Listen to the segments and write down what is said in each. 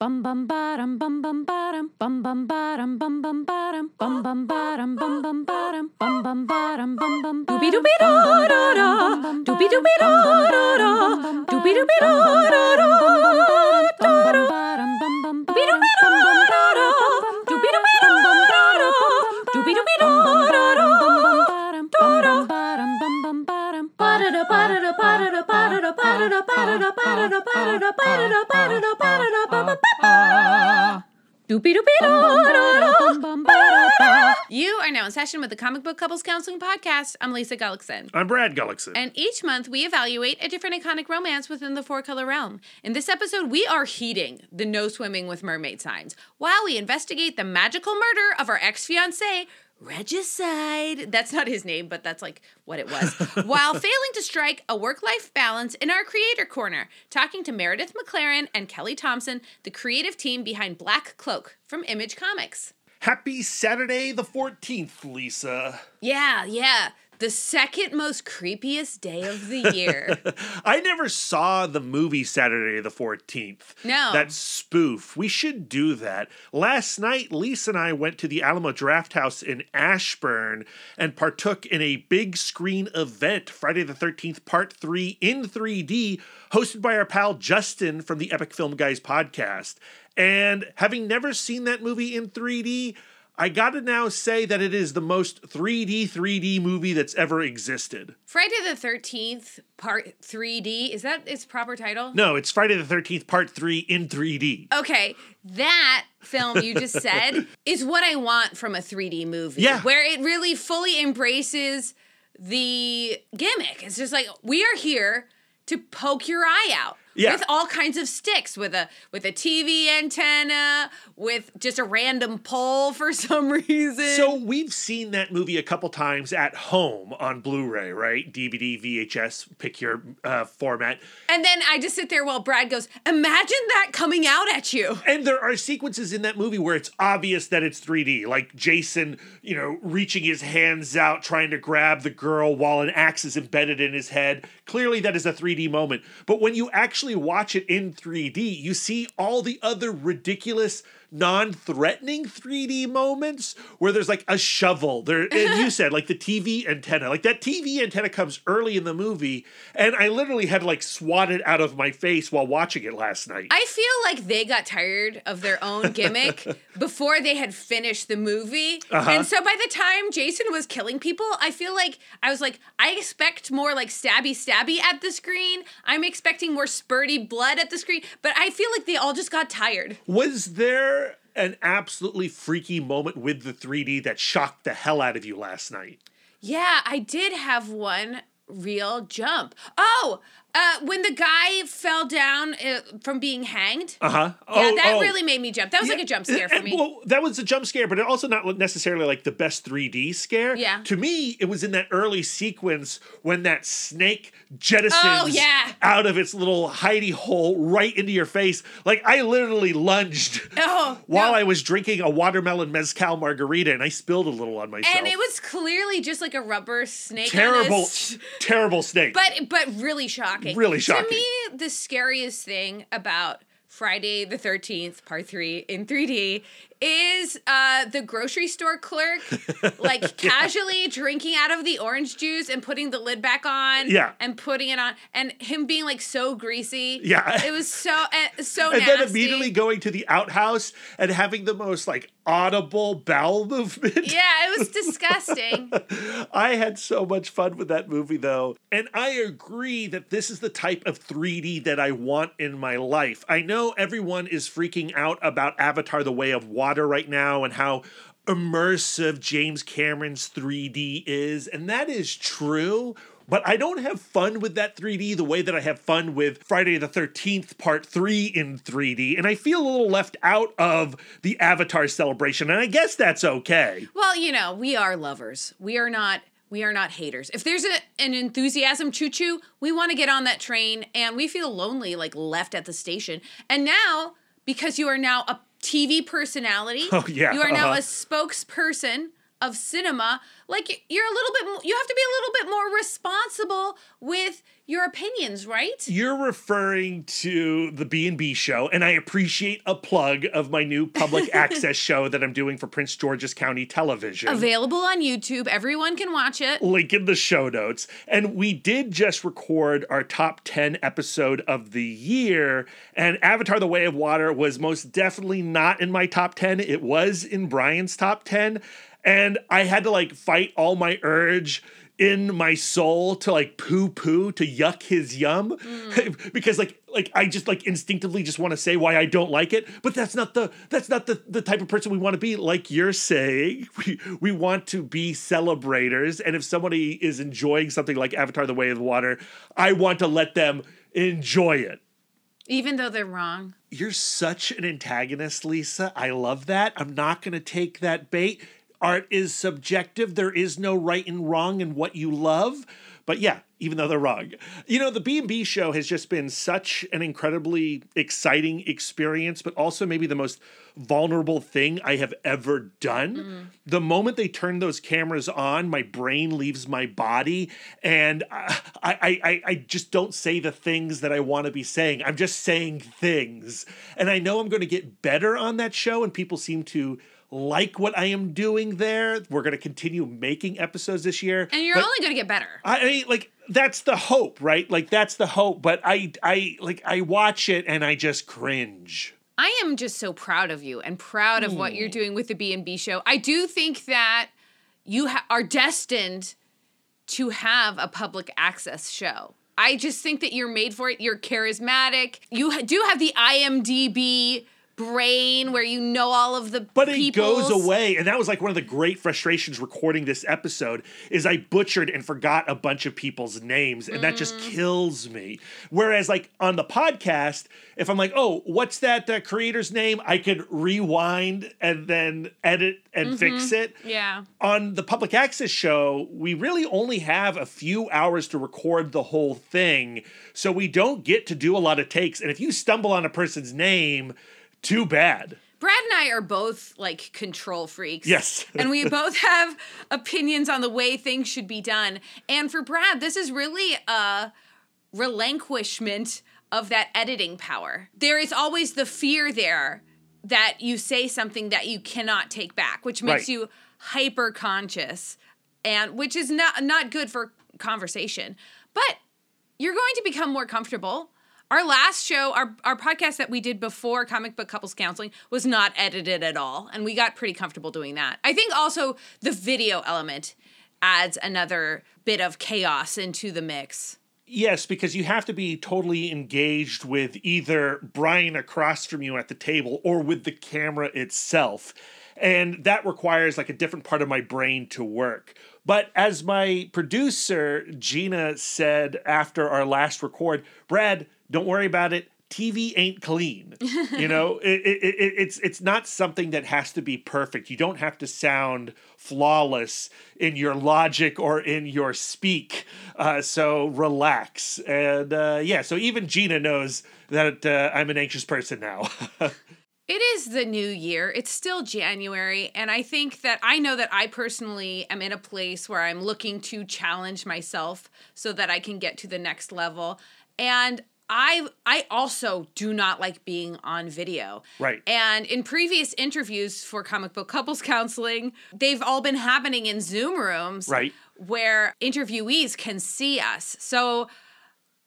Bum bum bottom bum bum bottom bum bum bottom bum bum bottom bum bum bottom bum bum bottom bum bum bottom bum bum Doobie doobie da da da. Doobie doobie da da da. Doobie doobie da. Da da. Doobie doobie da da da. You are now in session with the Comic Book Couples Counseling Podcast. I'm Lisa Gullickson. I'm Brad Gullickson. And each month we evaluate a different iconic romance within the four color realm. In this episode, we are heeding the no swimming with mermaid signs while we investigate the magical murder of our ex fiance, Regicide. That's not his name, but that's like what it was. while failing to strike a work life balance in our creator corner, talking to Meredith McLaren and Kelly Thompson, the creative team behind Black Cloak from Image Comics. Happy Saturday the 14th, Lisa. Yeah, yeah. The second most creepiest day of the year. I never saw the movie Saturday the 14th. No. That spoof. We should do that. Last night, Lisa and I went to the Alamo Draft House in Ashburn and partook in a big screen event, Friday the 13th, Part 3 in 3D, hosted by our pal Justin from the Epic Film Guys podcast. And having never seen that movie in 3D, I gotta now say that it is the most 3D 3D movie that's ever existed. Friday the 13th, part 3D. Is that its proper title? No, it's Friday the 13th, part three in 3D. Okay, that film you just said is what I want from a 3D movie. Yeah. Where it really fully embraces the gimmick. It's just like, we are here to poke your eye out. Yeah. With all kinds of sticks, with a with a TV antenna, with just a random pole for some reason. So we've seen that movie a couple times at home on Blu-ray, right? DVD, VHS, pick your uh, format. and then I just sit there while Brad goes, imagine that coming out at you. And there are sequences in that movie where it's obvious that it's 3D, like Jason, you know, reaching his hands out trying to grab the girl while an axe is embedded in his head. Clearly that is a 3D moment. But when you actually watch it in 3D, you see all the other ridiculous non-threatening 3D moments where there's like a shovel there and you said like the TV antenna like that TV antenna comes early in the movie and I literally had like swatted out of my face while watching it last night. I feel like they got tired of their own gimmick before they had finished the movie. Uh-huh. And so by the time Jason was killing people, I feel like I was like, I expect more like stabby stabby at the screen. I'm expecting more spurty blood at the screen. But I feel like they all just got tired. Was there an absolutely freaky moment with the 3D that shocked the hell out of you last night? Yeah, I did have one real jump. Oh, uh, when the guy fell down uh, from being hanged. Uh huh. Yeah, that really made me jump. That was like a jump scare for me. Well, that was a jump scare, but it also not necessarily like the best 3D scare. Yeah. To me, it was in that early sequence when that snake jettisons Oh, yeah. out of its little hidey hole right into your face. Like I literally lunged Oh, while no. I was drinking a watermelon mezcal margarita, and I spilled a little on myself. and it was clearly just like a rubber snake. terrible, terrible snake. but but really shocking. Really To shocking. me, the scariest thing about Friday the Thirteenth Part Three in 3D is uh, the grocery store clerk like casually drinking out of the orange juice and putting the lid back on. Yeah. and putting it on, and him being like so greasy. Yeah. it was so uh, so and nasty. then immediately going to the outhouse and having the most like audible bowel movement. yeah, it was disgusting. I had so much fun with that movie though. And I agree that this is the type of 3D that I want in my life. I know everyone is freaking out about Avatar The Way of Water right now and how immersive James Cameron's 3D is, and that is true. But I don't have fun with that 3D the way that I have fun with Friday the 13th Part 3 in 3D. And I feel a little left out of the Avatar celebration. And I guess that's okay. Well, you know, we are lovers. We are not we are not haters. If there's a, an enthusiasm choo choo, we want to get on that train and we feel lonely like left at the station. And now, because you are now a TV personality, Oh, yeah, you are now uh-huh. a spokesperson of cinema, like you're a little bit you have to be a little bit more responsible with your opinions, right? You're referring to the B&B show and I appreciate a plug of my new public access show that I'm doing for Prince George's County Television. Available on YouTube. Everyone can watch it. link in the show notes. And we did just record our top 10 episode of the year. And Avatar The Way of Water was most definitely not in my top 10. It was in Brian's top 10. And I had to like fight all my urge in my soul to like poo poo to yuck his yum mm. because like like I just like instinctively just want to say why I don't like it but that's not the that's not the the type of person we want to be like you're saying we we want to be celebrators and if somebody is enjoying something like Avatar the Way of the Water I want to let them enjoy it Even though they're wrong. you're such an antagonist, Lisa. I love that. I'm not going to take that bait. Art is subjective. There is no right and wrong in what you love. But yeah, even though they're wrong. You know, the B&B show has just been such an incredibly exciting experience, but also maybe the most vulnerable thing I have ever done. Mm-hmm. The moment they turn those cameras on, my brain leaves my body and I, I, I, I just don't say the things that I want to be saying. I'm just saying things. And I know I'm going to get better on that show and people seem to like what I am doing there. We're going to continue making episodes this year. And you're but- only going to get better. I I mean, like that's the hope, right? Like that's the hope. But I, I like I watch it and I just cringe. I am just so proud of you and proud of what you're doing with the B&B show. I do think that you ha- are destined to have a public access show. I just think that you're made for it. You're charismatic. You ha- do have the IMDb brain where you know all of the But it goes away, and that was like one of the great frustrations recording this episode. Is I butchered and forgot a bunch of people's names, and that just Mm. kills me. Whereas, like on the podcast, if I'm like, "Oh, what's that uh, creator's name?" I could rewind and then edit and fix it. Yeah. on the public access show, we really only have a few hours to record the whole thing. So we don't get to do a lot of takes. And if you stumble on a person's name, too bad. Brad and I are both like control freaks. Yes. and we both have opinions on the way things should be done. And for Brad, this is really a relinquishment of that editing power. There is always the fear there that you say something that you cannot take back, which makes Right. you hyper conscious and which is not not good for conversation. But you're going to become more comfortable. Our last show, our, our podcast that we did before Comic Book Couples Counseling was not edited at all. And we got pretty comfortable doing that. I think also the video element adds another bit of chaos into the mix. Yes, because you have to be totally engaged with either Brian across from you at the table or with the camera itself. And that requires like a different part of my brain to work. But as my producer, Gina, said after our last record, Brad, don't worry about it. TV ain't clean. You know, it, it, it, it's it's not something that has to be perfect. You don't have to sound flawless in your logic or in your speak. Uh, so relax. And uh, yeah, so even Gina knows that uh, I'm an anxious person now. It is the new year. It's still January. And I think that I know that I personally am in a place where I'm looking to challenge myself so that I can get to the next level. And I I also do not like being on video. Right. And in previous interviews for comic book couples counseling, they've all been happening in Zoom rooms Right. where interviewees can see us. So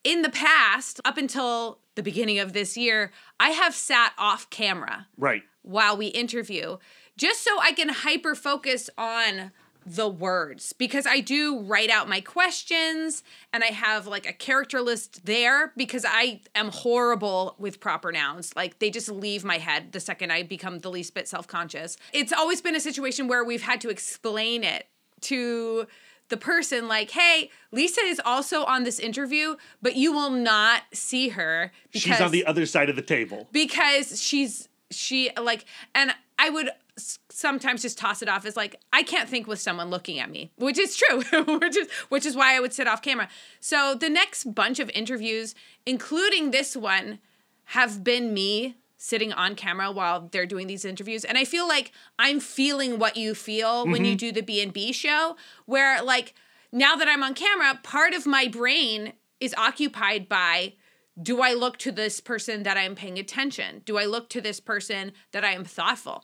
in the past, up until the beginning of this year, I have sat off camera right. while we interview just so I can hyper focus on the words because I do write out my questions and I have like a character list there because I am horrible with proper nouns. Like they just leave my head the second I become the least bit self conscious. It's always been a situation where we've had to explain it to the person like hey lisa is also on this interview but you will not see her because She's on the other side of the table. because she's she like and i would sometimes just toss it off as like i can't think with someone looking at me which is true which is which is why i would sit off camera. So the next bunch of interviews including this one have been me sitting on camera while they're doing these interviews. And i feel like i'm feeling what you feel when you mm-hmm. do the b&b show where like now that i'm on camera part of my brain is occupied by do i look to this person that i'm paying attention? Do i look to this person that i am thoughtful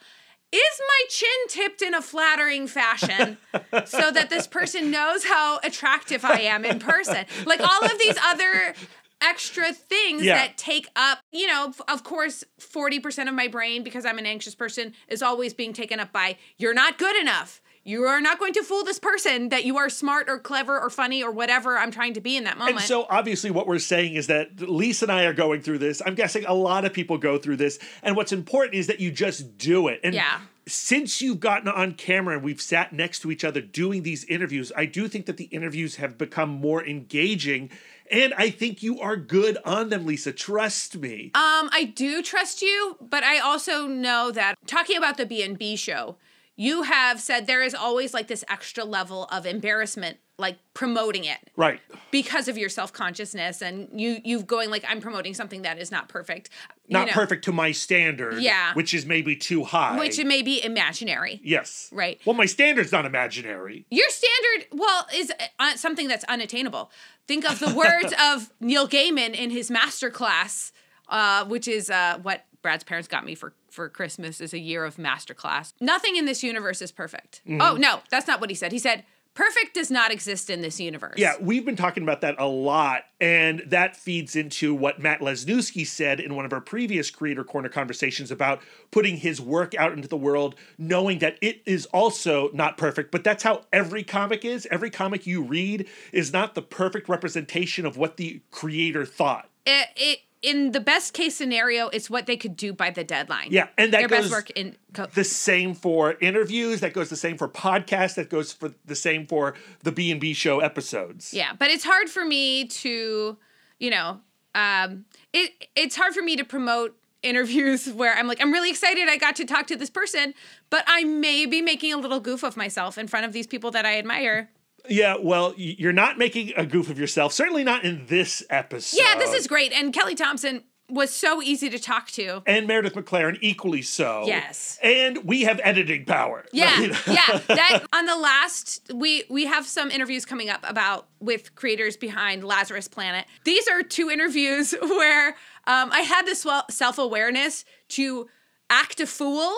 is my chin tipped in a flattering fashion so that this person knows how attractive I am in person? Like all of these other extra things Yeah. that take up, you know, of course, 40% of my brain, because I'm an anxious person, is always being taken up by you're not good enough. You are not going to fool this person that you are smart or clever or funny or whatever I'm trying to be in that moment. And so obviously what we're saying is that Lisa and I are going through this. I'm guessing a lot of people go through this. And what's important is that you just do it. And Yeah. since you've gotten on camera and we've sat next to each other doing these interviews, I do think that the interviews have become more engaging. And I think you are good on them, Lisa. Trust me. Um, I do trust you, but I also know that talking about the B and B show, you have said there is always like this extra level of embarrassment, like promoting it right. because of your self consciousness, and you you going like I'm promoting something that is not perfect, you Not know, perfect to my standard. Yeah. Which is maybe too high. which may be imaginary. Yes. Right. Well, my standard's not imaginary. Your standard, well, is uh, something that's unattainable. Think of the words of Neil Gaiman in his master class, uh, which is uh, what Brad's parents got me for for Christmas is a year of masterclass. Nothing in this universe is perfect. Mm-hmm. Oh no, that's not what he said. He said perfect does not exist in this universe. Yeah, we've been talking about that a lot, and that feeds into what Matt Lesniewski said in one of our previous Creator Corner conversations about putting his work out into the world, knowing that it is also not perfect, but that's how every comic is. Every comic you read is not the perfect representation of what the creator thought. It, it in the best case scenario, it's what they could do by the deadline. Yeah, and that their goes best work in. Co- the same for interviews. That goes the same for podcasts. That goes for the same for the B and B show episodes. Yeah, but it's hard for me to, you know, um, it it's hard for me to promote interviews where I'm like, I'm really excited I got to talk to this person, but I may be making a little goof of myself in front of these people that I admire. Yeah, well, you're not making a goof of yourself. Certainly not in this episode. Yeah, this is great. And Kelly Thompson was so easy to talk to. and Meredith McLaren equally so. Yes. And we have editing power. Yeah, yeah. That on the last we we have some interviews coming up about with creators behind Lazarus Planet. These are two interviews where um, I had this self awareness to act a fool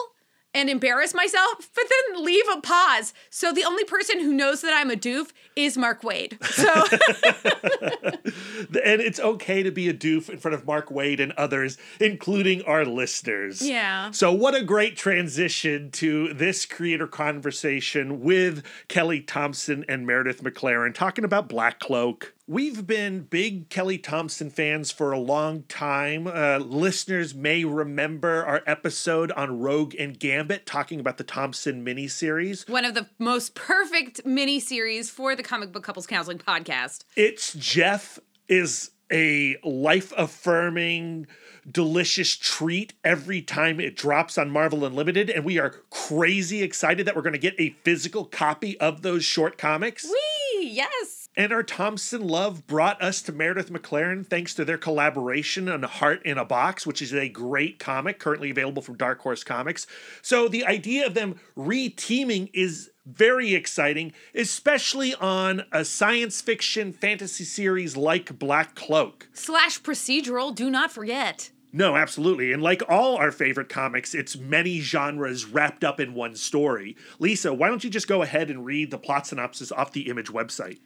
and embarrass myself, but then leave a pause. So the only person who knows that I'm a doof is Mark Waid. So and it's okay to be a doof in front of Mark Waid and others, including our listeners. Yeah. So, what a great transition to this creator conversation with Kelly Thompson and Meredith McLaren talking about Black Cloak. We've been big Kelly Thompson fans for a long time. Uh, listeners may remember our episode on Rogue and Gambit talking about the Thompson miniseries. one of the most perfect miniseries for the Comic Book Couples Counseling podcast. It's Jeff is a life affirming, delicious treat every time it drops on Marvel Unlimited. And we are crazy excited that we're going to get a physical copy of those short comics. Whee! Yes. And our Thompson love brought us to Meredith McLaren thanks to their collaboration on Heart in a Box, which is a great comic currently available from Dark Horse Comics. So the idea of them re-teaming is very exciting, especially on a science fiction fantasy series like Black Cloak. Slash procedural, do not forget. No, absolutely. And like all our favorite comics, it's many genres wrapped up in one story. Lisa, why don't you just go ahead and read the plot synopsis off the Image website?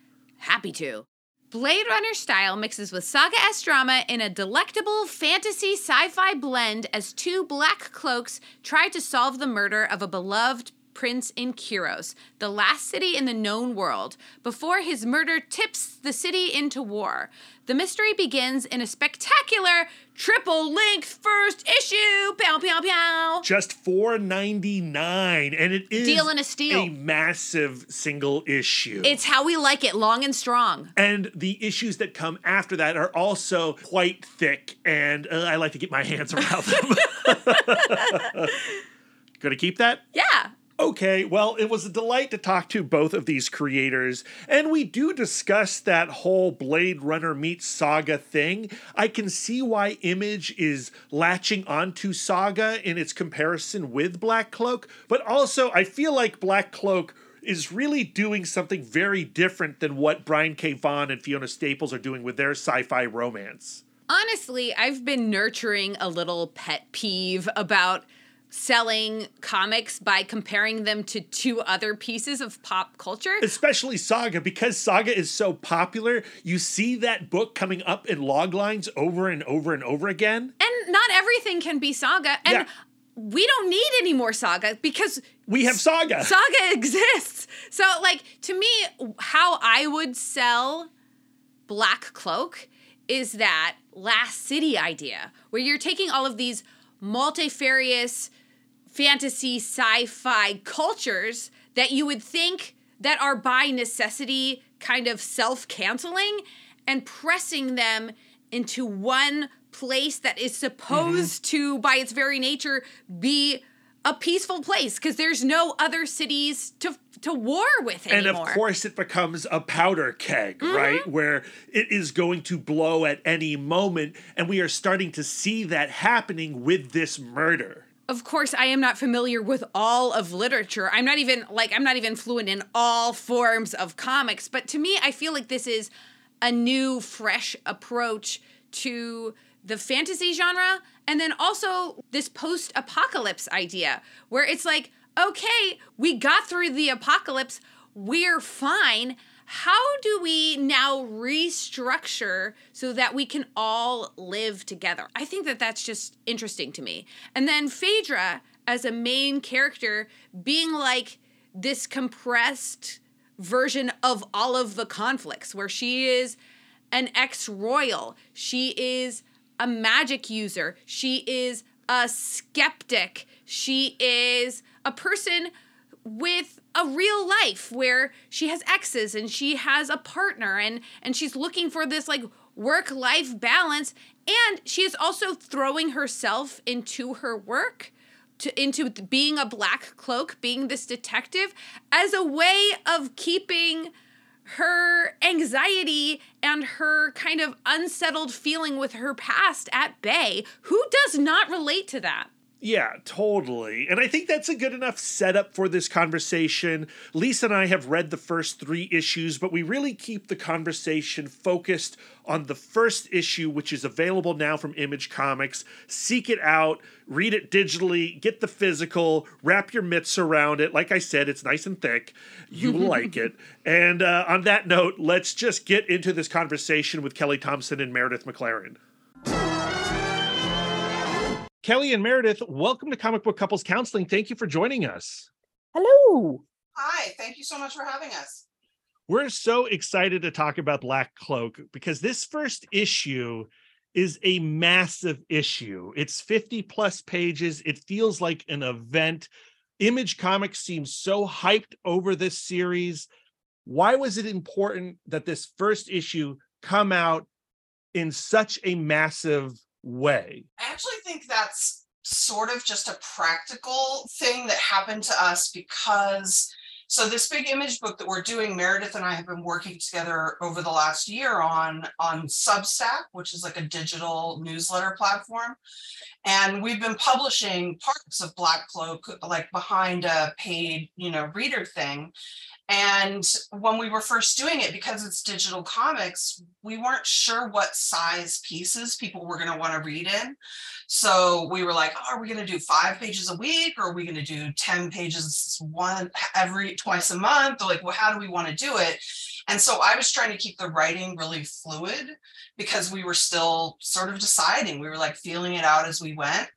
Happy to. Blade Runner style mixes with saga s drama in a delectable fantasy sci fi blend as two black cloaks try to solve the murder of a beloved prince in Kyros, the last city in the known world, before his murder tips the city into war. The mystery begins in a spectacular triple length first issue. Pow, pow, pow. just four ninety nine, and it is Deal and a steal. a massive single issue. It's how we like it, long and strong. and the issues that come after that are also quite thick, and uh, I like to get my hands around them. Gonna keep that? Yeah. Okay, well, it was a delight to talk to both of these creators, and we do discuss that whole Blade Runner meets Saga thing. I can see why Image is latching onto Saga in its comparison with Black Cloak, but also I feel like Black Cloak is really doing something very different than what Brian K. Vaughan and Fiona Staples are doing with their sci fi romance. Honestly, I've been nurturing a little pet peeve about selling comics by comparing them to two other pieces of pop culture. Especially Saga, because Saga is so popular, you see that book coming up in log lines over and over and over again. And not everything can be Saga. And Yeah. we don't need any more Saga because We have Saga. Saga exists. So, like, to me, how I would sell Black Cloak is that Last City idea, where you're taking all of these multifarious fantasy sci fi cultures that you would think that are by necessity kind of self canceling and pressing them into one place that is supposed mm-hmm. to, by its very nature, be a peaceful place because there's no other cities to to war with anymore. and of course, it becomes a powder keg, mm-hmm. right? Where it is going to blow at any moment. And we are starting to see that happening with this murder. Of course i am not familiar with all of literature. I'm not even like i'm not even fluent in all forms of comics but to me i feel like this is a new fresh approach to the fantasy genre and then also this post-apocalypse idea where it's like okay we got through the apocalypse we're fine how do we now restructure so that we can all live together? I think that that's just interesting to me. And then Phaedra as a main character being like this compressed version of all of the conflicts where she is an ex-royal, she is a magic user, she is a skeptic, she is a person with a real life where she has exes and she has a partner and and she's looking for this like work life balance. And she is also throwing herself into her work to into being a black cloak being this detective as a way of keeping her anxiety and her kind of unsettled feeling with her past at bay. Who does not relate to that Yeah, totally. And I think that's a good enough setup for this conversation. Lisa and I have read the first three issues, but we really keep the conversation focused on the first issue, which is available now from Image Comics. Seek it out, read it digitally, get the physical, wrap your mitts around it. Like I said, it's nice and thick. You will like it. And uh, on that note, let's just get into this conversation with Kelly Thompson and Meredith McLaren. Kelly and Meredith, welcome to Comic Book Couples Counseling. Thank you for joining us. Hello. Hi, thank you so much for having us. We're so excited to talk about Black Cloak because this first issue is a massive issue. It's 50 plus pages. It feels like an event. Image Comics seems so hyped over this series. Why was it important that this first issue come out in such a massive way? I actually think that's sort of just a practical thing that happened to us because so this big image book that we're doing meredith and i have been working together over the last year on on substack which is like a digital newsletter platform and we've been publishing parts of black cloak like behind a paid you know reader thing and when we were first doing it because it's digital comics we weren't sure what size pieces people were going to want to read in so we were like, oh, are we going to do five pages a week or are we going to do 10 pages one every twice a month? Or like, well, how do we want to do it? And so I was trying to keep the writing really fluid because we were still sort of deciding. We were like feeling it out as we went.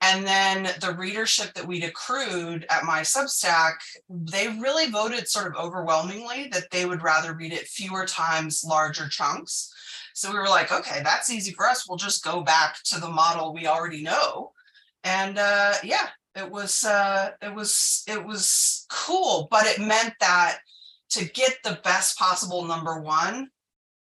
And then the readership that we'd accrued at my Substack, they really voted sort of overwhelmingly that they would rather read it fewer times, larger chunks. So we were like, okay, that's easy for us. We'll just go back to the model we already know. And uh, yeah, it was uh, it was it was cool, but it meant that to get the best possible number one,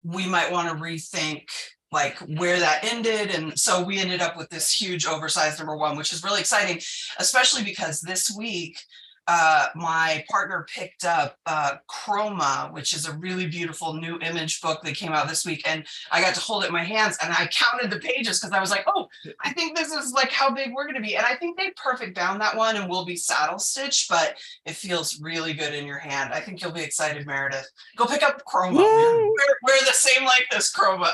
we might want to rethink like where that ended. And so we ended up with this huge oversized number one, which is really exciting, especially because this week uh, my partner picked up uh, Chroma, which is a really beautiful new image book that came out this week. And I got to hold it in my hands and I counted the pages because I was like, oh, I think this is like how big we're going to be. And I think they perfect bound that one and will be saddle stitched, but it feels really good in your hand. I think you'll be excited, Meredith. Go pick up Chroma. We're, we're the same like this Chroma.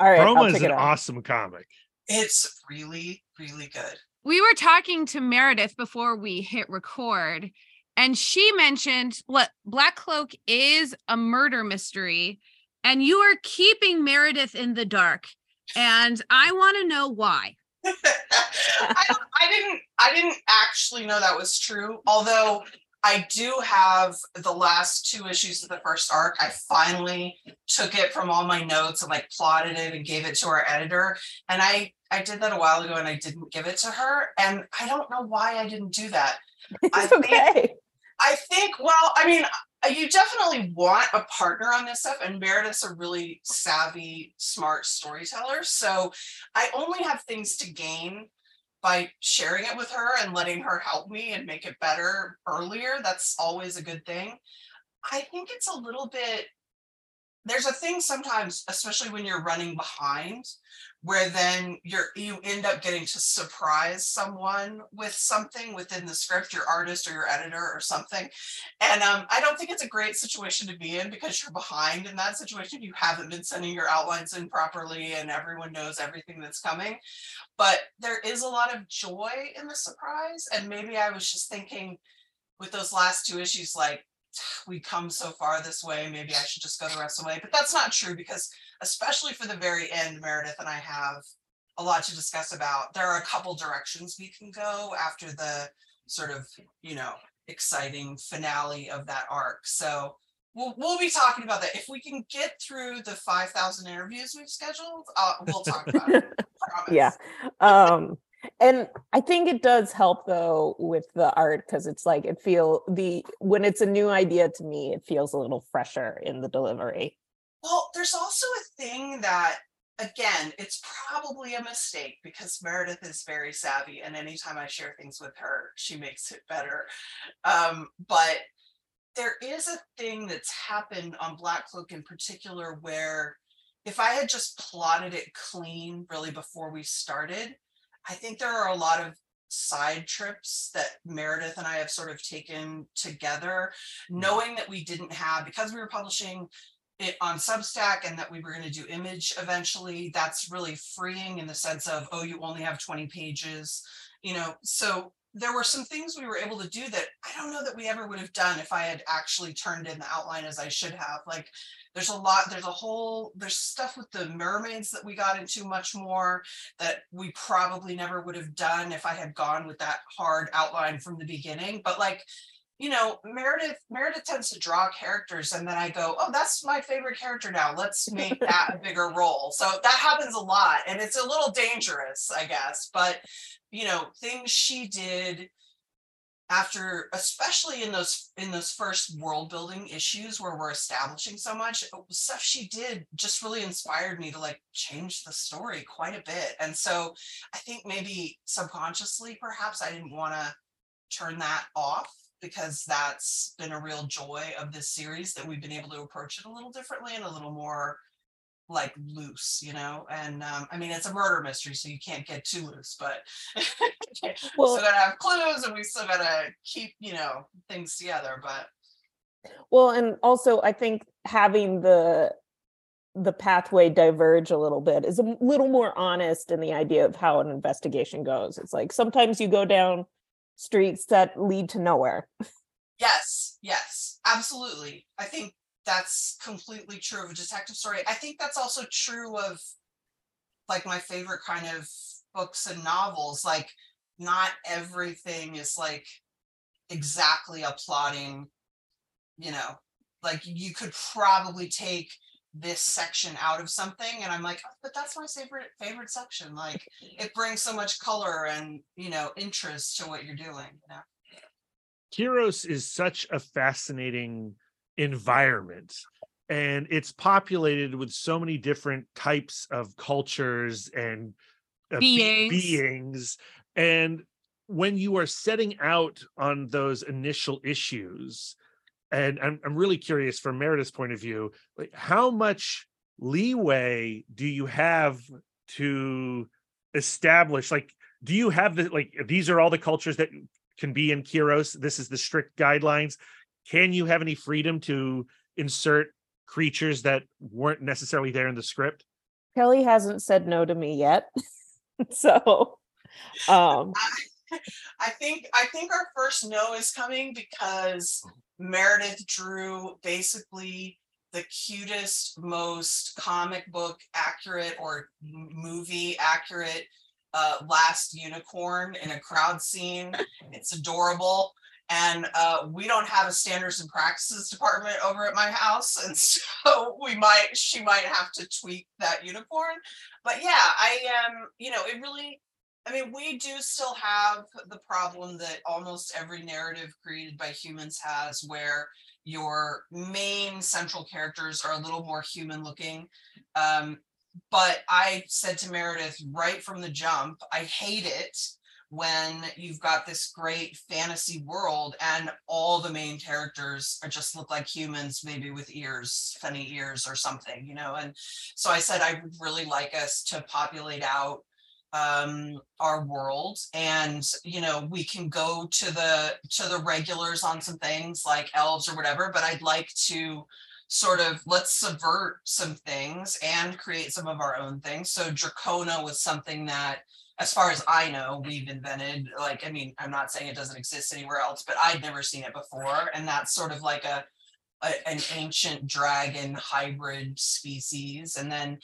All right, Roma I'll is an it awesome comic. It's really, really good. We were talking to Meredith before we hit record, and she mentioned what Black Cloak is a murder mystery, and you are keeping Meredith in the dark. And I want to know why. I, I didn't I didn't actually know that was true. Although I do have the last two issues of the first arc. I finally took it from all my notes and like plotted it and gave it to our editor. And I I did that a while ago and I didn't give it to her. And I don't know why I didn't do that. I think- okay. I think, well, I mean, uh, you definitely want a partner on this stuff, and Meredith's a really savvy, smart storyteller. So I only have things to gain by sharing it with her and letting her help me and make it better earlier. That's always a good thing. I think it's a little bit, there's a thing sometimes, especially when you're running behind, where then you're you end up getting to surprise someone with something within the script your artist or your editor or something. And um, i don't think it's a great situation to be in because you're behind in that situation. You haven't been sending your outlines in properly and everyone knows everything that's coming. But there is a lot of joy in the surprise. And maybe i was just thinking with those last two issues like we come so far this way maybe i should just go the rest of the way but that's not true because especially for the very end, Meredith and I have a lot to discuss about. There are a couple directions we can go after the sort of, you know, exciting finale of that arc. So we'll we'll be talking about that. If we can get through the 5,000 interviews we've scheduled, uh, we'll talk about it. Yeah um and i think it does help though with the art because it's like it feel the when it's a new idea to me it feels a little fresher in the delivery Well, there's also a thing that, again, it's probably a mistake because Meredith is very savvy, and anytime I share things with her, she makes it better. Um, but there is a thing that's happened on Black Cloak in particular where if I had just plotted it clean really before we started, I think there are a lot of side trips that Meredith and I have sort of taken together, mm. knowing that we didn't have, because we were publishing it on Substack and that we were going to do image eventually, that's really freeing in the sense of, oh, you only have 20 pages, you know. So there were some things we were able to do that I don't know that we ever would have done if I had actually turned in the outline as I should have. Like there's a lot, there's a whole, there's stuff with the mermaids that we got into much more that we probably never would have done if I had gone with that hard outline from the beginning. But like you know, Meredith Meredith tends to draw characters, and then I go, "Oh, that's my favorite character now. Let's make that a bigger role." So that happens a lot, and it's a little dangerous, I guess. But you know, things she did after, especially in those in those first world building issues where we're establishing so much uh, stuff she did just really inspired me to like change the story quite a bit. And so I think maybe subconsciously, perhaps I didn't want to turn that off because that's been a real joy of this series that we've been able to approach it a little differently and a little more like loose, you know. And um, I mean, it's a murder mystery, so you can't get too loose, but we Well- still gotta have clues and we still gotta keep, you know, things together. But well and also i think having the the pathway diverge a little bit is a little more honest in the idea of how an investigation goes it's like sometimes you go down streets that lead to nowhere yes, yes, absolutely. I think that's completely true of a detective story. I think that's also true of like my favorite kind of books and novels. Like, not everything is like exactly a plotting, you know, like you could probably take this section out of something and I'm like, "Oh, but that's my favorite favorite section. Like it brings so much color and you know interest to what you're doing, you know. Kyros is such a fascinating environment and it's populated with so many different types of cultures and uh, be- Beings. beings. And when you are setting out on those initial issues, and I'm, I'm really curious from Meredith's point of view, like how much leeway do you have to establish like do you have the like these are all the cultures that can be in Kyros this is the strict guidelines can you have any freedom to insert creatures that weren't necessarily there in the script Kelly hasn't said no to me yet. so um I think I think our first no is coming because Meredith drew basically the cutest, most comic book accurate or movie accurate uh, last unicorn in a crowd scene. It's adorable. And uh, we don't have a standards and practices department over at my house. And so we might, she might have to tweak that unicorn. But yeah, I am, you know, it really, I mean, we do still have the problem that almost every narrative created by humans has, where your main central characters are a little more human looking. Um, but I said to Meredith right from the jump, I hate it when you've got this great fantasy world and all the main characters are just look like humans, maybe with ears, funny ears or something, you know. And so I said I would really like us to populate out um our world and you know we can go to the to the regulars on some things like elves or whatever but i'd like to sort of let's subvert some things and create some of our own things so dracona was something that as far as i know we've invented like i mean i'm not saying it doesn't exist anywhere else but i'd never seen it before and that's sort of like a, a an ancient dragon hybrid species and then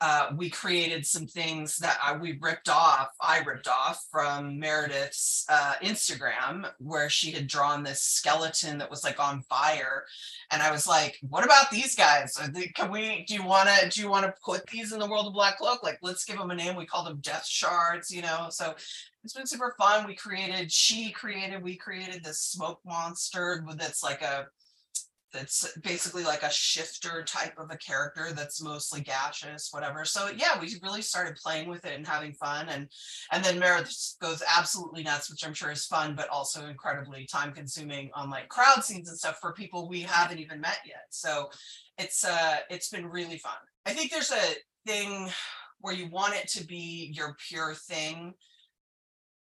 uh, we created some things that I, we ripped off. I ripped off from Meredith's uh, Instagram, where she had drawn this skeleton that was like on fire, and I was like, "What about these guys? They- Can we? Do you want to? Do you want to put these in the world of Black Cloak? Like, let's give them a name. We call them Death Shards, you know." So it's been super fun. We created, she created, we created this smoke monster that's like a that's basically like a shifter type of a character that's mostly gaseous whatever. So yeah we really started playing with it and having fun and and then meredith goes absolutely nuts which i'm sure is fun but also incredibly time consuming on like crowd scenes and stuff for people we haven't even met yet. So it's uh it's been really fun. I think there's a thing where you want it to be your pure thing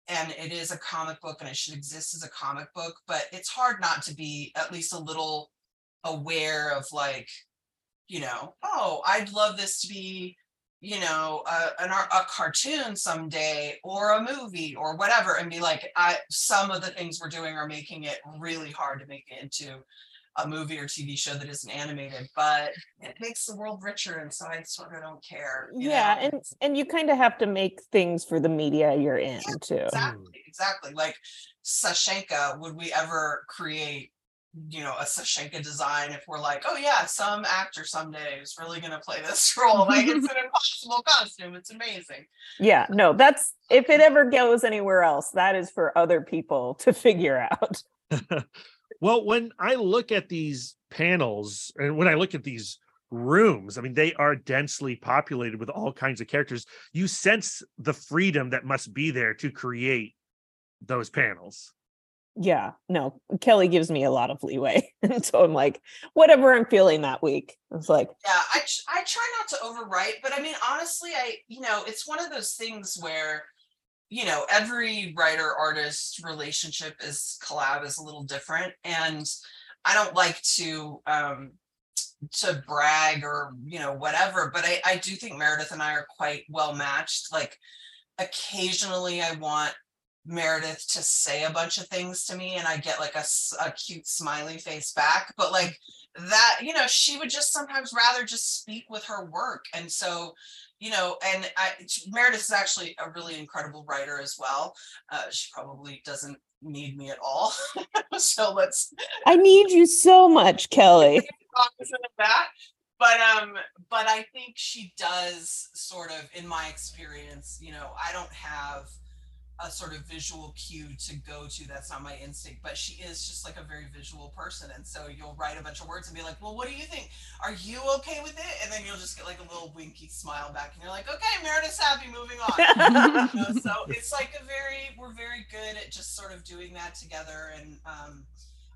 and it is a comic book and it should exist as a comic book but it's hard not to be at least a little aware of like you know oh i'd love this to be you know a, an, a cartoon someday or a movie or whatever and be like i some of the things we're doing are making it really hard to make it into a movie or tv show that isn't animated but it makes the world richer and so i sort of don't care yeah know? and and you kind of have to make things for the media you're in too Exactly, exactly. Like Sashenka, would we ever create, you know, a Sashenka design if we're like, oh yeah, some actor someday is really gonna play this role? Like it's an impossible costume. It's amazing. yeah no that's if it ever goes anywhere else that is for other people to figure out well when i look at these panels and when i look at these rooms i mean they are densely populated with all kinds of characters you sense the freedom that must be there to create those panels yeah no kelly gives me a lot of leeway and so i'm like whatever i'm feeling that week. It's like Yeah, I I try not to overwrite, but I mean honestly, I you know, it's one of those things where you know, every writer artist relationship is collab is a little different and I don't like to um to brag or you know whatever but I, I do think meredith and i are quite well matched like occasionally i want meredith to say a bunch of things to me and i get like a, a cute smiley face back but like that you know she would just sometimes rather just speak with her work and so you know and i meredith is actually a really incredible writer as well uh, she probably doesn't need me at all so let's i need you so much kelly that. But um, but I think she does sort of, in my experience, you know, I don't have a sort of visual cue to go to. That's not my instinct, but she is just like a very visual person. And so you'll write a bunch of words and be like, well, what do you think? Are you okay with it? And then you'll just get like a little winky smile back and you're like, okay, Meredith's happy, moving on. You know, so it's like a very, we're very good at just sort of doing that together. And um,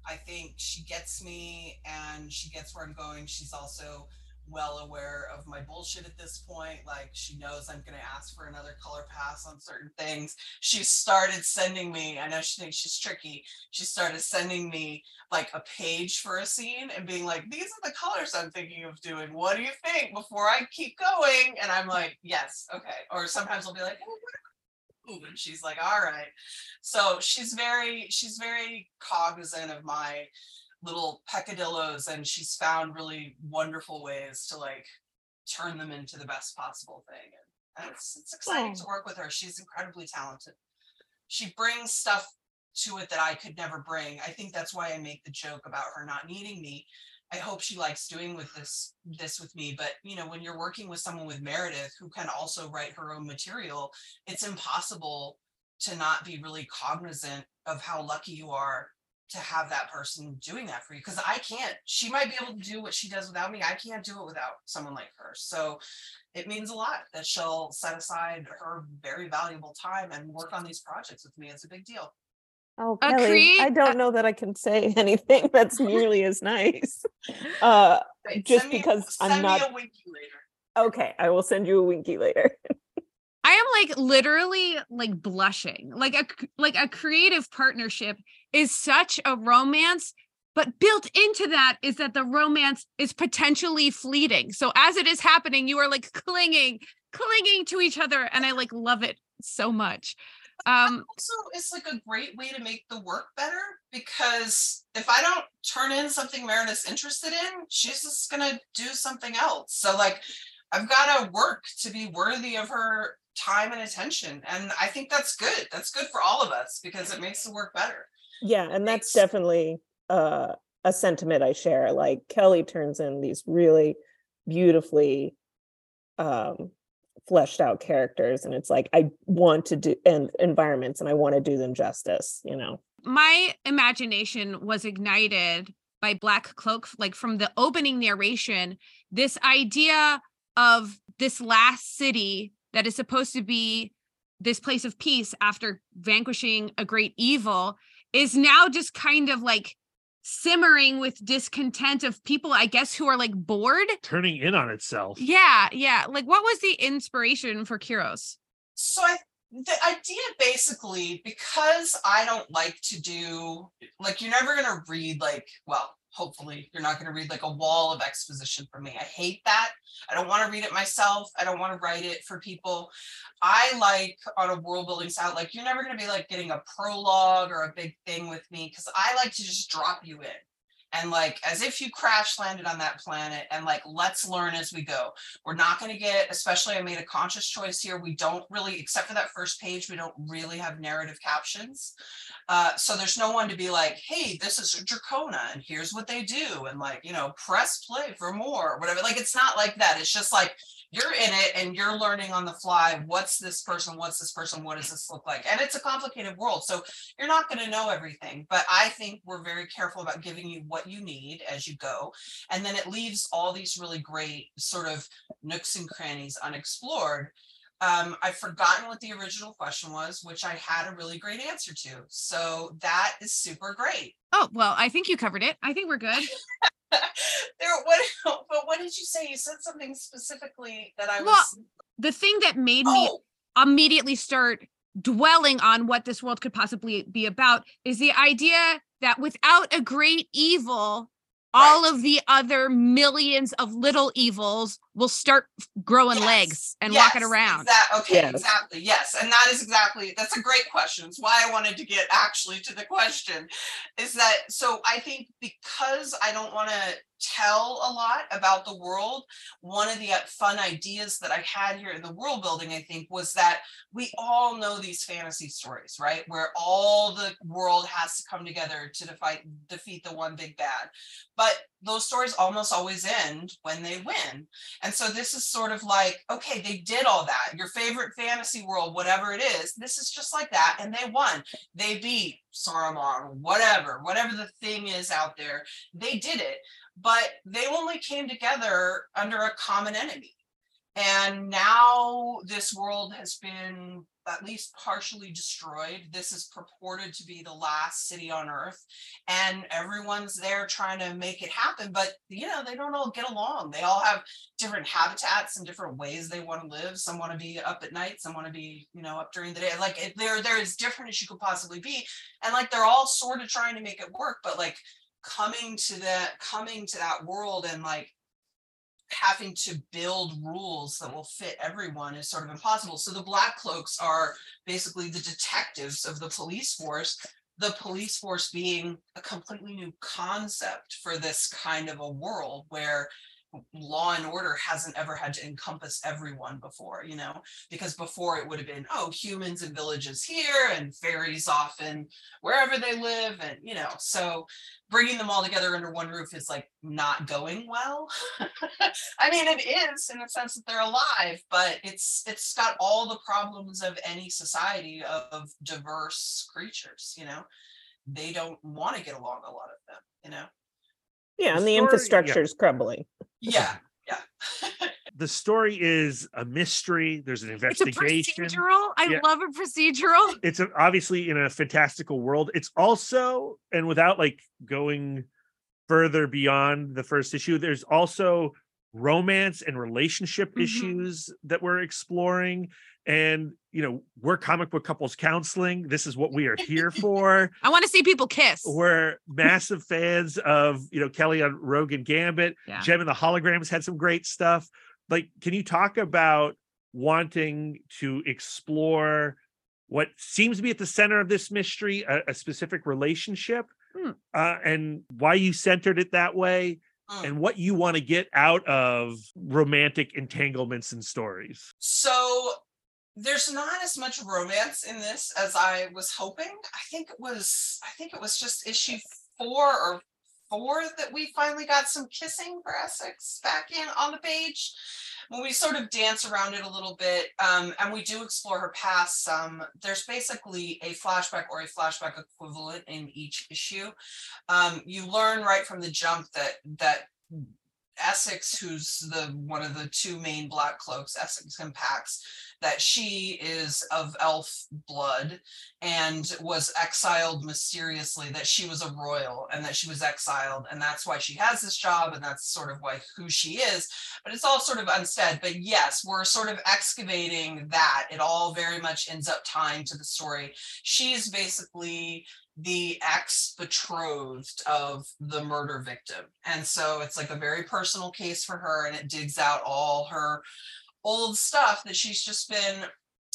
I think she gets me and she gets where I'm going. She's also well aware of my bullshit at this point. Like she knows I'm going to ask for another color pass on certain things. She started sending me, I know she thinks she's tricky. She started sending me like a page for a scene and being like, these are the colors I'm thinking of doing. What do you think before I keep going? And I'm like, yes, okay. Or sometimes I'll be like, oh, what and she's like all right so she's very she's very cognizant of my little peccadillos and she's found really wonderful ways to like turn them into the best possible thing and it's, it's exciting to work with her she's incredibly talented. She brings stuff to it that i could never bring i think that's why i make the joke about her not needing me. I hope she likes doing with this this with me but you know when you're working with someone with meredith who can also write her own material it's impossible to not be really cognizant of how lucky you are to have that person doing that for you because I can't. She might be able to do what she does without me. I can't do it without someone like her. So it means a lot that she'll set aside her very valuable time and work on these projects with me. It's a big deal. Oh, Kelly, create- I don't know that I can say anything that's nearly as nice. Uh, Right, Just send me- because I'm send me not- a winky later. okay, I will send you a winky later. I am like literally like blushing. Like a like a creative partnership is such a romance, but built into that is that the romance is potentially fleeting. So as it is happening, you are like clinging, clinging to each other and I like love it so much. Um also it's like a great way to make the work better because if I don't turn in something Meredith's interested in, she's just gonna do something else. So like I've got to work to be worthy of her time and attention. And I think that's good. That's good for all of us because it makes the work better. Yeah, and that's Thanks. definitely uh, a sentiment I share. Like Kelly turns in these really beautifully um, fleshed out characters, and it's like I want to do and environments, and I want to do them justice. You know. my imagination was ignited by Black Cloak, like from the opening narration, this idea of this last city that is supposed to be this place of peace after vanquishing a great evil is now just kind of like simmering with discontent of people, I guess, who are like bored. Turning in on itself. Yeah, yeah. Like, what was the inspiration for Kyros? So I the idea basically because I don't like to do like you're never gonna read like well hopefully you're not gonna read like a wall of exposition for me. I hate that. I don't want to read it myself. I don't want to write it for people. I like on a world building style like you're never gonna be like getting a prologue or a big thing with me because I like to just drop you in and like as if you crash landed on that planet and like let's learn as we go. We're not going to get especially i made a conscious choice here we don't really except for that first page we don't really have narrative captions uh, so there's no one to be like hey this is dracona and here's what they do and like you know press play for more or whatever like it's not like that it's just like you're in it and you're learning on the fly what's this person what's this person what does this look like? And it's a complicated world so you're not going to know everything but i think we're very careful about giving you what you need as you go and then it leaves all these really great sort of nooks and crannies unexplored um, I've forgotten what the original question was, which I had a really great answer to. So that is super great. Oh, well, I think you covered it. I think we're good. there, what? But what did you say? You said something specifically that I Well, was. The thing that made me Oh, immediately start dwelling on what this world could possibly be about is the idea that without a great evil, all of the other millions of little evils will start growing Yes, legs and walking around. exac- okay, Yes. exactly. Yes. And that is exactly that's a great question. It's why I wanted to get actually to the question. Is that so I think because I don't want to tell a lot about the world. One of the uh, fun ideas that I had here in the world building, I think, was that we all know these fantasy stories, right? Where all the world has to come together to defeat defeat the one big bad. But those stories almost always end when they win. And so this is sort of like, okay, they did all that. Your favorite fantasy world, whatever it is, this is just like that. And they won. They beat Saruman, whatever, whatever the thing is out there. They did it but they only came together under a common enemy. And now this world has been at least partially destroyed. This is purported to be the last city on earth, and everyone's there trying to make it happen. But you know, they don't all get along. They all have different habitats and different ways they want to live. Some want to be up at night, some want to be, you know, up during the day. Like they're they're as different as you could possibly be, and like they're all sort of trying to make it work. But like coming to that coming to that world and like having to build rules that will fit everyone is sort of impossible. So the black cloaks are basically the detectives of the police force, the police force being a completely new concept for this kind of a world where law and order hasn't ever had to encompass everyone before, you know, because before it would have been, oh, humans and villages here and fairies often wherever they live. And, you know, so bringing them all together under one roof is like not going well. I mean, it is in the sense that they're alive, but it's it's got all the problems of any society of diverse creatures, you know. They don't want to get along a lot of them, you know. Yeah, and The the story- yeah. infrastructure is crumbling. Yeah, yeah. The story is a mystery. There's an It's a investigation. procedural. I Yeah. love a procedural. it's a, obviously in a fantastical world. It's also, and without like going further beyond the first issue, there's also romance and relationship Mhm. issues that we're exploring. And you know, we're comic book couples counseling. This is what we are here for. I want to see people kiss. We're massive fans of you know Kelly on Rogue and Gambit. Yeah. Jem and the Holograms had some great stuff. Like, can you talk about wanting to explore what seems to be at the center of this mystery, a, a specific relationship, Hmm. uh, and why you centered it that way, Mm. and what you want to get out of romantic entanglements and stories? So there's not as much romance in this as I was hoping. I think it was I think it was just issue four or four that we finally got some kissing for Essex back in on the page. When we sort of dance around it a little bit, um, and we do explore her past some, there's basically a flashback or a flashback equivalent in each issue. Um, you learn right from the jump that that Essex, who's the one of the two main black cloaks, Essex and Pax, that she is of elf blood and was exiled mysteriously, that she was a royal and that she was exiled, and that's why she has this job, and that's sort of why who she is. But it's all sort of unsaid. But yes, we're sort of excavating that. It all very much ends up tying to the story. She's basically the ex betrothed of the murder victim. And so it's like a very personal case for her, and it digs out all her old stuff that she's just been.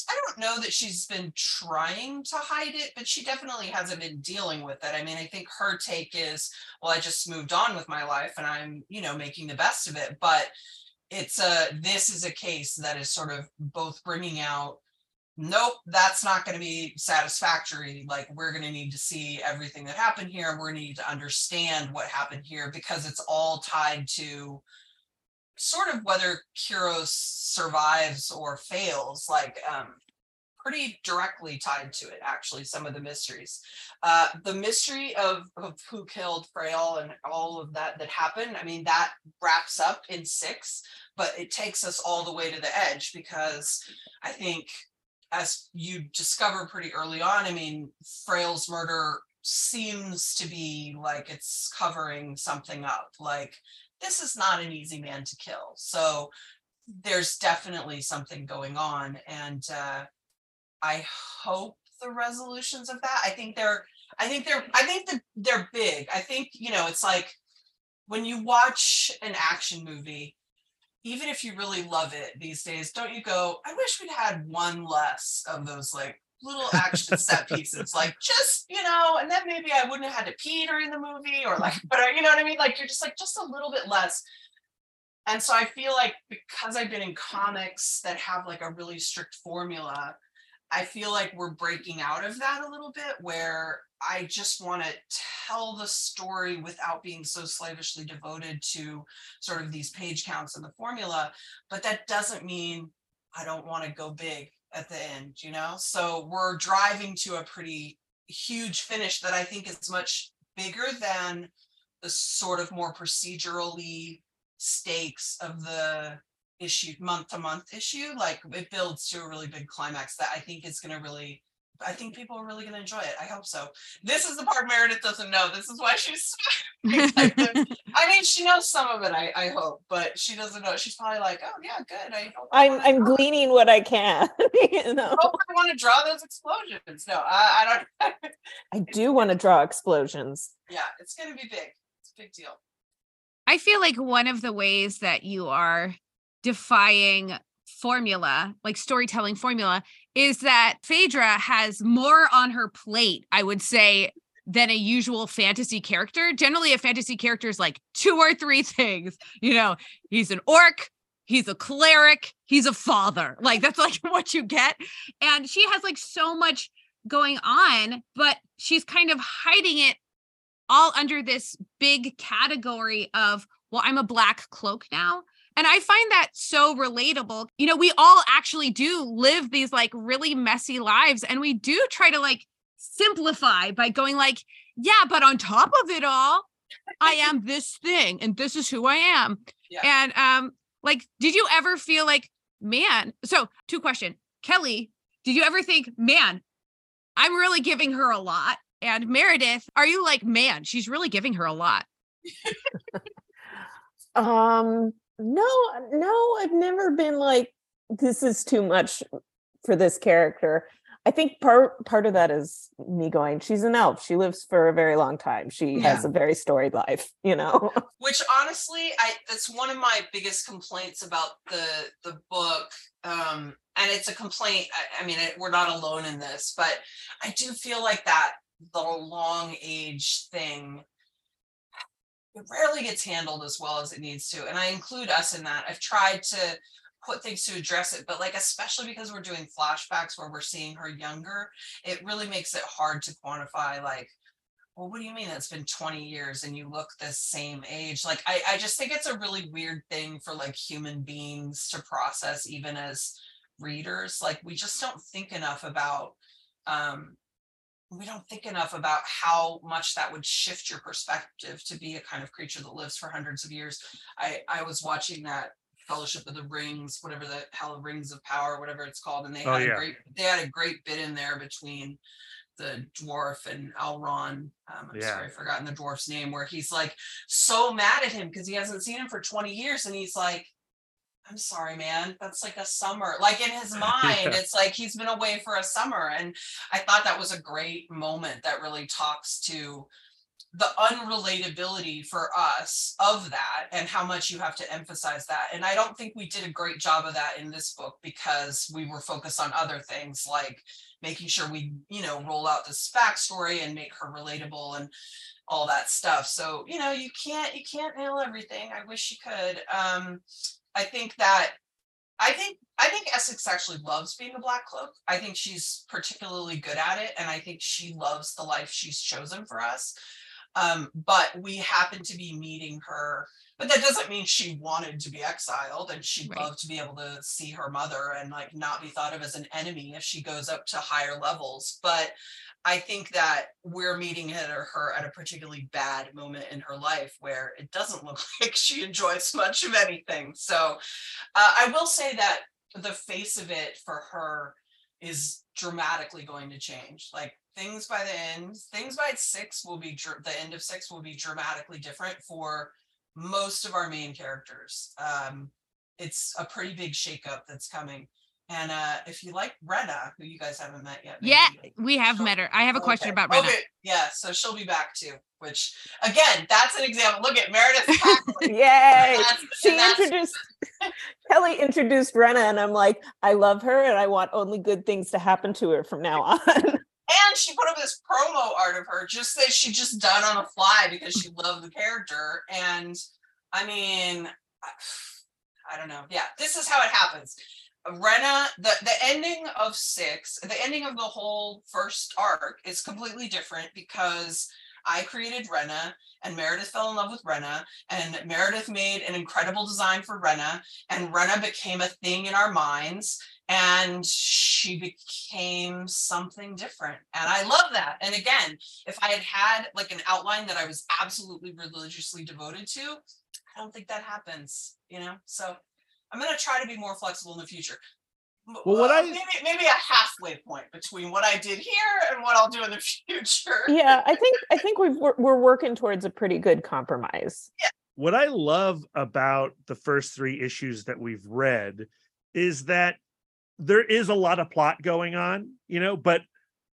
I don't know that she's been trying to hide it, but she definitely hasn't been dealing with it. I mean, I think her take is, well, I just moved on with my life and I'm, you know, making the best of it. But it's a, this is a case that is sort of both bringing out nope, that's not going to be satisfactory. Like, we're going to need to see everything that happened here. and We're going to need to understand what happened here because it's all tied to sort of whether Kyros survives or fails, like, um, pretty directly tied to it, actually, some of the mysteries. Uh, the mystery of, of who killed Frail and all of that that happened, I mean, that wraps up in six, but it takes us all the way to the edge because I think as you discover pretty early on, I mean, Frail's murder seems to be like it's covering something up. Like, this is not an easy man to kill. So there's definitely something going on. And uh, I hope the resolutions of that, I think they're, I think they're, I think that they're big. I think, you know, it's like when you watch an action movie, even if you really love it these days, don't you go, I wish we'd had one less of those like little action set pieces, like just you know, and then maybe I wouldn't have had to pee during the movie, or like, but I- you know what I mean? Like you're just like just a little bit less. And so I feel like because I've been in comics that have like a really strict formula, I feel like we're breaking out of that a little bit where I just want to tell the story without being so slavishly devoted to sort of these page counts and the formula. But that doesn't mean I don't want to go big at the end, you know? So we're driving to a pretty huge finish that I think is much bigger than the sort of more procedurally stakes of the issue month to month issue like it builds to a really big climax that i think is going to really i think people are really going to enjoy it i hope so this is the part meredith doesn't know this is why she's i mean she knows some of it i i hope but she doesn't know she's probably like oh yeah good i hope I I'm I'm gleaning what I can. you know, I hope I want to draw those explosions no i, I don't I do want to draw explosions. yeah it's going to be big it's a big deal I feel like one of the ways that you are defying formula, like storytelling formula, is that Phaedra has more on her plate, I would say, than a usual fantasy character. Generally, a fantasy character is like two or three things. You know, he's an orc, he's a cleric, he's a father. Like that's like what you get. And she has like so much going on, but she's kind of hiding it all under this big category of, well, I'm a black cloak now. And I find that so relatable. You know, we all actually do live these like really messy lives and we do try to like simplify by going like, yeah, but on top of it all, I am this thing and this is who I am. Yeah. And um like did you ever feel like man, so two question. Kelly, did you ever think, man, I'm really giving her a lot? And Meredith, are you like, man, she's really giving her a lot? Um, no, no, I've never been like, this is too much for this character. I think part part of that is me going, she's an elf. She lives for a very long time. She has a very storied life, you know. which honestly i that's one of my biggest complaints about the the book um and it's a complaint i, I mean it, we're not alone in this but i do feel like that the long age thing it rarely gets handled as well as it needs to and i include us in that i've tried to put things to address it but like especially because we're doing flashbacks where we're seeing her younger it really makes it hard to quantify like well, what do you mean it's been 20 years and you look the same age? Like, I, I just think it's a really weird thing for like human beings to process, even as readers. Like, we just don't think enough about, um, we don't think enough about how much that would shift your perspective to be a kind of creature that lives for hundreds of years. I, I was watching that Fellowship of the Rings, whatever the hell Rings of Power, whatever it's called, and they Oh, had yeah. a great, they had a great bit in there between the dwarf and Elrond. Um, I'm sorry, I've forgotten the dwarf's name, where he's like so mad at him because he hasn't seen him for 20 years, and he's like, I'm sorry, man. That's like a summer. Like in his mind, Yeah. it's like he's been away for a summer. And I thought that was a great moment that really talks to the unrelatability for us of that and how much you have to emphasize that. And I don't think we did a great job of that in this book because we were focused on other things like making sure we, you know, roll out this backstory and make her relatable and all that stuff. So, you know, you can't you can't nail everything. I wish you could. Um, I think that I think I think Essex actually loves being a black cloak. I think she's particularly good at it, and I think she loves the life she's chosen for us. Um, but we happen to be meeting her, but that doesn't mean she wanted to be exiled, and she'd Right. love to be able to see her mother and like not be thought of as an enemy if she goes up to higher levels. But I think that we're meeting her, her at a particularly bad moment in her life where it doesn't look like she enjoys much of anything. So uh, I will say that the face of it for her is dramatically going to change. Like things by the end, things by six will be dr- the end of six will be dramatically different for most of our main characters. Um, it's a pretty big shakeup that's coming. And uh, if you like Rena, who you guys haven't met yet, Yeah, we have met her. I have a question Okay. about Rena. Okay, yeah, so she'll be back too. Which again, that's an example. Look at Meredith. Yay! She introduced Kelly introduced Rena, and I'm like, I love her, and I want only good things to happen to her from now on. And she put up this promo art of her just that she just done on the fly because she loved the character. And I mean, I, I don't know. Yeah, this is how it happens. Rena, the, the ending of six, the ending of the whole first arc is completely different because I created Rena and Meredith fell in love with Rena and Meredith made an incredible design for Rena and Rena became a thing in our minds and she became something different. And i love that. And again if i had had like an outline that i was absolutely religiously devoted to i don't think that happens you know? So i'm going to try to be more flexible in the future Well, what uh, I- maybe, maybe a halfway point between what i did here and what i'll do in the future yeah, I think I think we've, we're we're working towards a pretty good compromise. Yeah. what I love about the first three issues that we've read is that there is a lot of plot going on, you know, but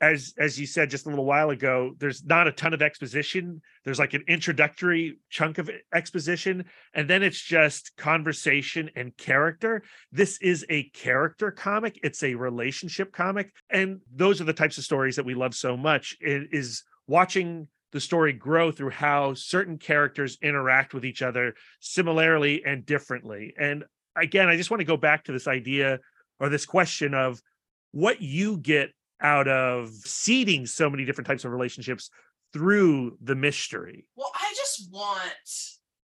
as as you said just a little while ago, there's not a ton of exposition. There's like an introductory chunk of exposition, and then it's just conversation and character. This is a character comic, it's a relationship comic, and those are the types of stories that we love so much. It is watching the story grow through how certain characters interact with each other similarly and differently. And again, I just want to go back to this idea or this question of what you get out of seeding so many different types of relationships through the mystery. Well, I just want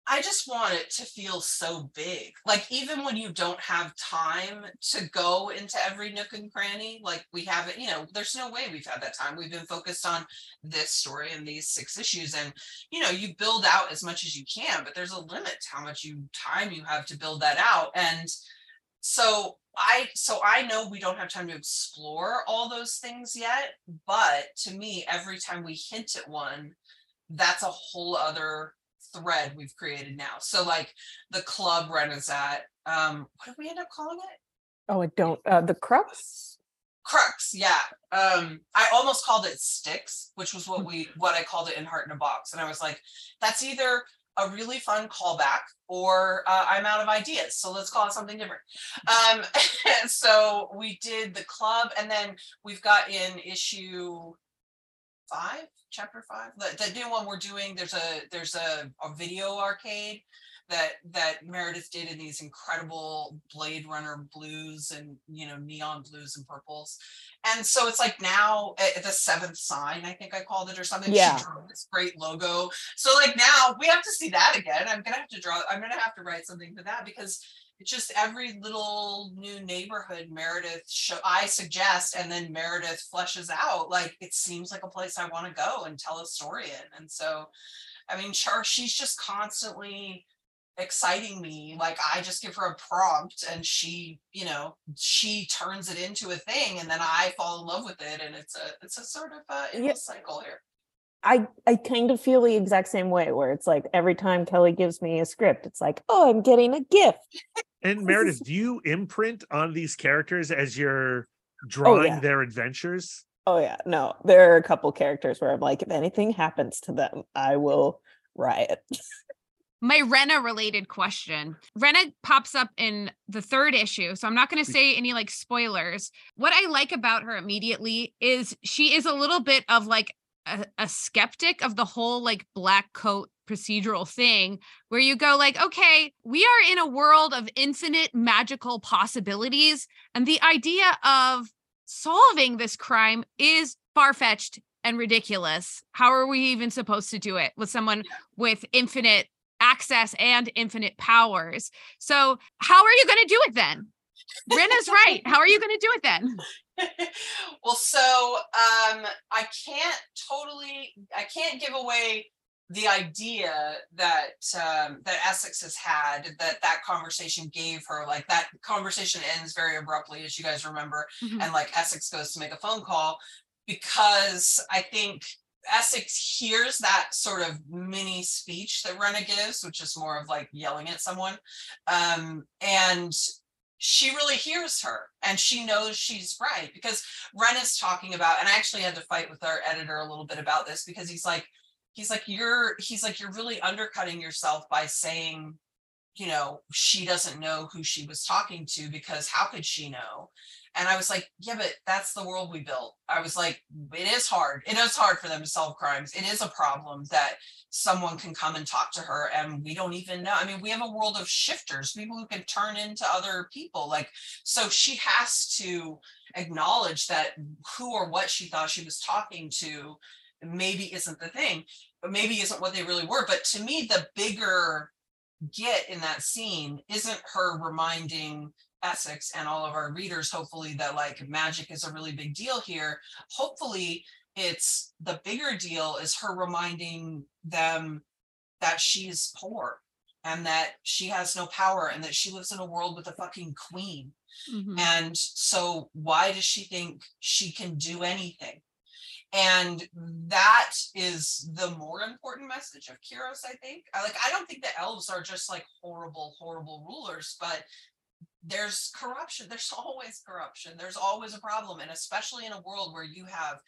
I just want it to feel so big. Like even when you don't have time to go into every nook and cranny, like we haven't, you know, there's no way we've had that time. We've been focused on this story and these six issues and you know, you build out as much as you can, but there's a limit to how much you time you have to build that out. And so I so I know we don't have time to explore all those things yet, but to me, every time we hint at one, that's a whole other thread we've created now. So like the club Rena's at, um, what did we end up calling it? Oh, I don't. Uh, the crux. Crux, yeah. Um, I almost called it Sticks, which was what we what I called it in Heart in a Box, and I was like, that's either a really fun callback or uh, I'm out of ideas, so let's call it something different. Um, so we did the club, and then we've got in issue five, chapter five, the, the new one we're doing. There's a there's a, a video arcade that that Meredith did in these incredible Blade Runner blues and you know neon blues and purples, and so it's like now uh, the seventh sign I think I called it or something. Yeah. She drew this great logo. So like now we have to see that again. I'm gonna have to draw. I'm gonna have to write something for that because it's just every little new neighborhood Meredith show I suggest and then Meredith fleshes out like it seems like a place I want to go and tell a story in. And so I mean Char she's just constantly exciting me like I just give her a prompt and she you know she turns it into a thing and then I fall in love with it and it's a it's a sort of a Yeah. cycle here. I I kind of feel the exact same way, where it's like every time Kelly gives me a script, it's like, oh, I'm getting a gift. And Meredith, do you imprint on these characters as you're oh, drawing yeah. their adventures? Oh yeah, no, there are a couple characters where I'm like, if anything happens to them, I will riot. My Rena related question. Rena pops up in the third issue, so I'm not going to mm. say any like spoilers. What I like about her immediately is she is a little bit of like a, a skeptic of the whole like black coat procedural thing where you go like okay we are in a world of infinite magical possibilities and the idea of solving this crime is far-fetched and ridiculous how are we even supposed to do it with someone with infinite access and infinite powers. So, how are you going to do it then? Rena's right. How are you going to do it then? well, so um, I can't totally, I can't give away the idea that um, that Essex has had that that conversation gave her. Like that conversation ends very abruptly, as you guys remember, Mhm. and like Essex goes to make a phone call because I think Essex hears that sort of mini speech that Rena gives, which is more of like yelling at someone, um, and she really hears her and she knows she's right because Ren is talking about, and I actually had to fight with our editor a little bit about this because he's like, he's like, you're, he's like, you're really undercutting yourself by saying, you know, she doesn't know who she was talking to because how could she know? And I was like, yeah, but that's the world we built. I was like, it is hard. It is hard for them to solve crimes. It is a problem that someone can come and talk to her and we don't even know. I mean, we have a world of shifters, people who can turn into other people. Like, so she has to acknowledge that who or what she thought she was talking to maybe isn't the thing, but maybe isn't what they really were. But to me, the bigger get in that scene isn't her reminding Essex and all of our readers, hopefully, that like magic is a really big deal here. Hopefully, it's the bigger deal is her reminding them that she's poor and that she has no power and that she lives in a world with a fucking queen. Mhm. And so, why does she think she can do anything? And that is the more important message of Kyros, I think. I like I don't think the elves are just like horrible, horrible rulers, but there's corruption. There's always corruption. There's always a problem. And especially in a world where you have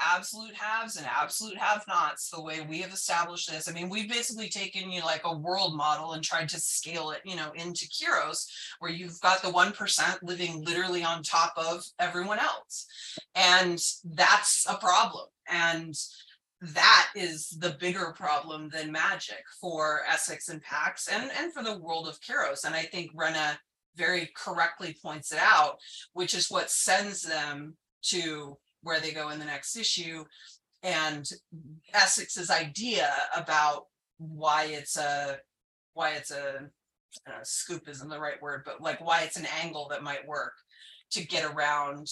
absolute haves and absolute have nots, the way we have established this. I mean, we've basically taken you know, like a world model and tried to scale it, you know, into Kyros, where you've got the 1% living literally on top of everyone else. And that's a problem. And that is the bigger problem than magic for Essex and Pax and, and for the world of Kyros. And I think Rena very correctly points it out, which is what sends them to where they go in the next issue. And Essex's idea about why it's a why it's a uh, scoop isn't the right word, but like why it's an angle that might work to get around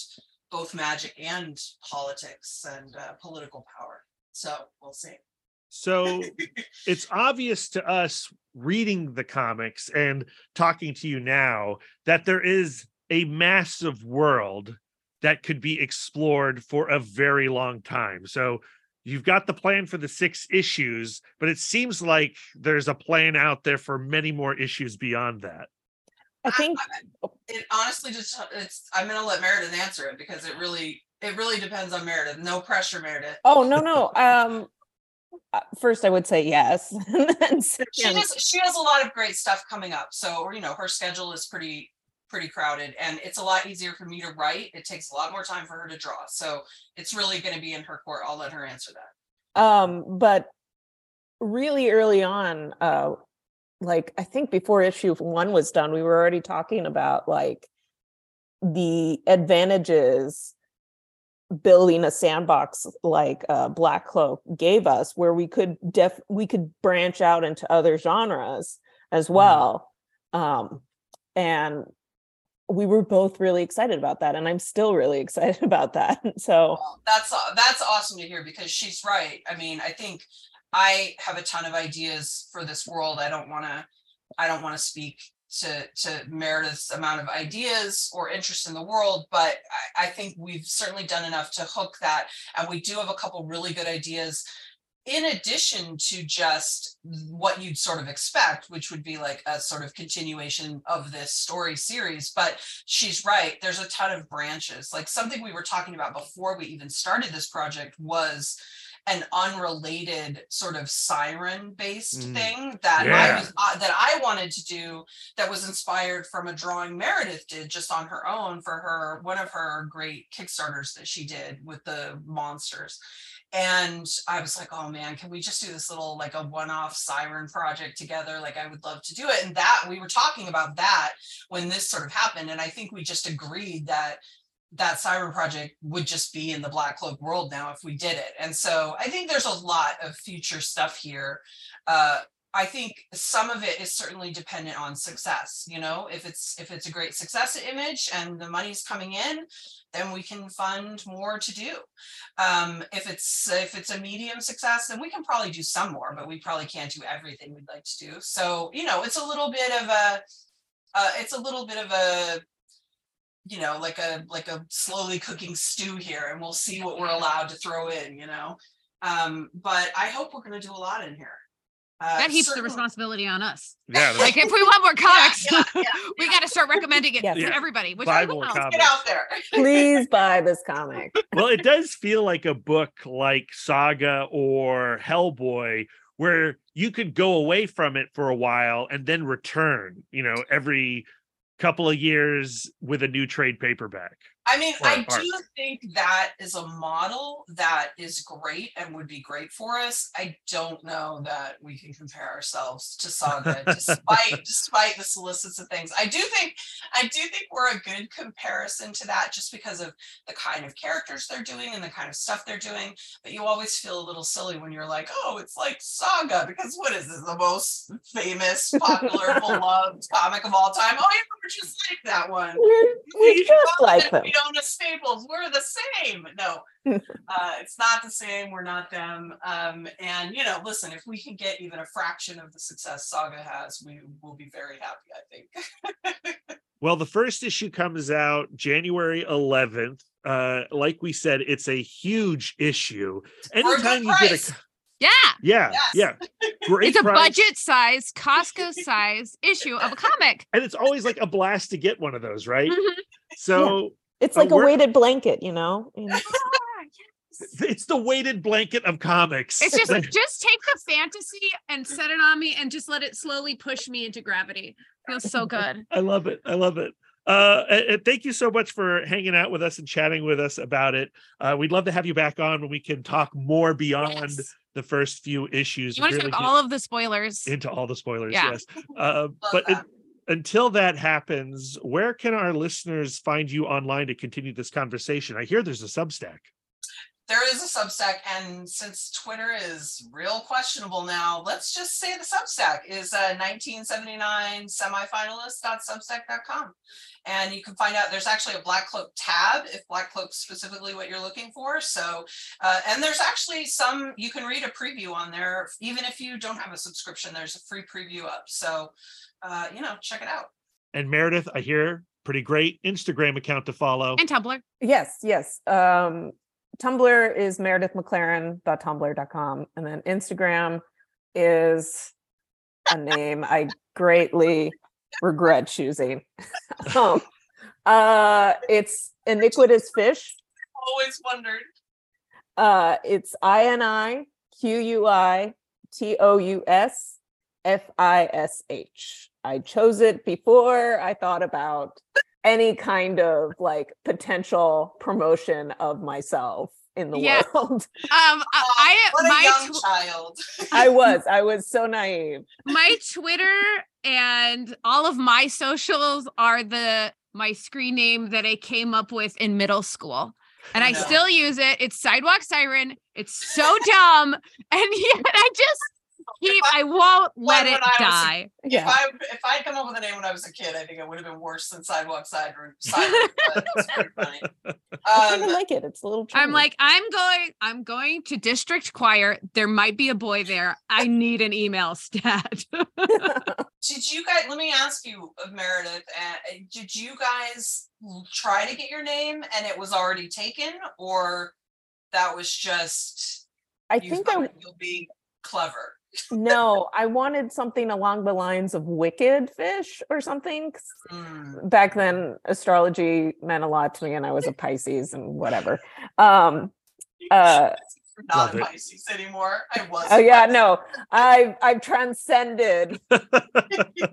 both magic and politics and uh, political power. So we'll see. So it's obvious to us reading the comics and talking to you now that there is a massive world that could be explored for a very long time. So you've got the plan for the six issues, but it seems like there's a plan out there for many more issues beyond that. I think It honestly just it's I'm gonna let Meredith answer it because it really it really depends on Meredith. No pressure, Meredith. Oh no no. Um, first I would say yes, and She has she has a lot of great stuff coming up. So you know her schedule is pretty pretty crowded and it's a lot easier for me to write. It takes a lot more time for her to draw. So it's really gonna be in her court. I'll let her answer that. um, but really early on, uh, like I think before issue one was done, we were already talking about like the advantages building a sandbox like uh, Black Cloak gave us, where we could def we could branch out into other genres as well. Um, and we were both really excited about that, and I'm still really excited about that. So Well, That's that's awesome to hear because she's right. I mean, I think I have a ton of ideas for this world. I don't want to I don't want to speak to to Meredith's amount of ideas or interest in the world, but I, I think we've certainly done enough to hook that. And we do have a couple really good ideas in addition to just what you'd sort of expect, which would be like a sort of continuation of this story series. But she's right, there's a ton of branches. Like something we were talking about before we even started this project was an unrelated sort of siren based Mm. thing that I was uh, that I wanted to do that was inspired from a drawing Meredith did just on her own for her one of her great kickstarters that she did with the monsters and I was like, oh man, can we just do this little like a one-off siren project together? Like I would love to do it. And that we were talking about that when this sort of happened. And I think we just agreed that that cyber project would just be in the black cloak world now if we did it. And so I think there's a lot of future stuff here. Uh I think some of it is certainly dependent on success. You know, if it's if it's a great success image and the money's coming in, then we can fund more to do. Um, if it's if it's a medium success, then we can probably do some more, but we probably can't do everything we'd like to do. So you know, it's a little bit of a uh, it's a little bit of a you know like a like a slowly cooking stew here, and we'll see what we're allowed to throw in. You know, um, but I hope we're going to do a lot in here. Uh, That heaps the responsibility on us. Yeah, Like if we want more comics, yeah, yeah, we yeah. got to start recommending it Yes. to everybody. Which Buy more comics. Get out there. Please buy this comic. well, it does feel like a book like Saga or Hellboy, where you could go away from it for a while and then return, you know, every couple of years with a new trade paperback. I mean, I do think that is a model that is great and would be great for us. I don't know that we can compare ourselves to Saga despite despite the solicits of things. I do think I do think we're a good comparison to that just because of the kind of characters they're doing and the kind of stuff they're doing. But you always feel a little silly when you're like, oh, it's like Saga, because what is this? The most famous, popular, beloved comic of all time. Oh, yeah, we're just like that one. We're, we're just like them. Fiona Staples, we're the same. No, uh, it's not the same. We're not them. Um, and you know, listen, if we can get even a fraction of the success Saga has, we will be very happy. I think. Well, the first issue comes out January 11th. Uh, like we said, it's a huge issue. For a good Anytime you get a Yeah, yeah, Yes. yeah, great it's a price. budget size, Costco size issue of a comic. and it's always like a blast to get one of those, right? Mhm. So It's like a weighted blanket, you know? And it's the weighted blanket of comics. It's just just take the fantasy and set it on me and just let it slowly push me into gravity. Feels so good. I love it. I love it. Uh, and- and thank you so much for hanging out with us and chatting with us about it. Uh, we'd love to have you back on when we can talk more beyond Yes. the first few issues. You want to really talk all of the spoilers? into all the spoilers. Yeah. Yes. Uh, but that. Until that happens, where can our listeners find you online to continue this conversation? I hear there's a Substack. There is a Substack, and since Twitter is real questionable now, let's just say the Substack is uh, 1979 semifinalist.substack.com. And you can find out there's actually a Black Cloak tab if Black Cloak's specifically what you're looking for. So, uh, and there's actually some, you can read a preview on there. Even if you don't have a subscription, there's a free preview up. So, uh, you know, check it out. And Meredith, I hear pretty great Instagram account to follow. And Tumblr. yes, yes. Um, Tumblr is meredithmclaren.tumblr.com. And then Instagram is a name I greatly regret choosing. um, uh, it's iniquitous fish. Always wondered. Uh, it's I N I Q U I T O U S F I S H. I chose it before I thought about any kind of like potential promotion of myself in the Yeah. world. Um, I, I what a young tw- child. I was, I was so naive. my Twitter and all of my socials are the my screen name that I came up with in middle school. And I No. still use it. It's Sidewalk Siren. It's so dumb. And yet I just keep I won't let it I was a- die. If I if I'd come up with a name when I was a kid, I think it would have been worse than sidewalk siren. siren but it's pretty funny. I kind of Um, like it. It's a little I'm like, I'm going, I'm going to district choir. There might be a boy there. I need an email stat. did you guys? Let me ask you, uh, Meredith. Uh, did you guys try to get your name and it was already taken, or that was just I you think I you'll be clever? No, I wanted something along the lines of wicked fish or something. Hmm. Back then, astrology meant a lot to me, and I was a Pisces and whatever. Um, uh, not Love a it. Pisces anymore. I was. oh yeah, Pisces. no, I've I've transcended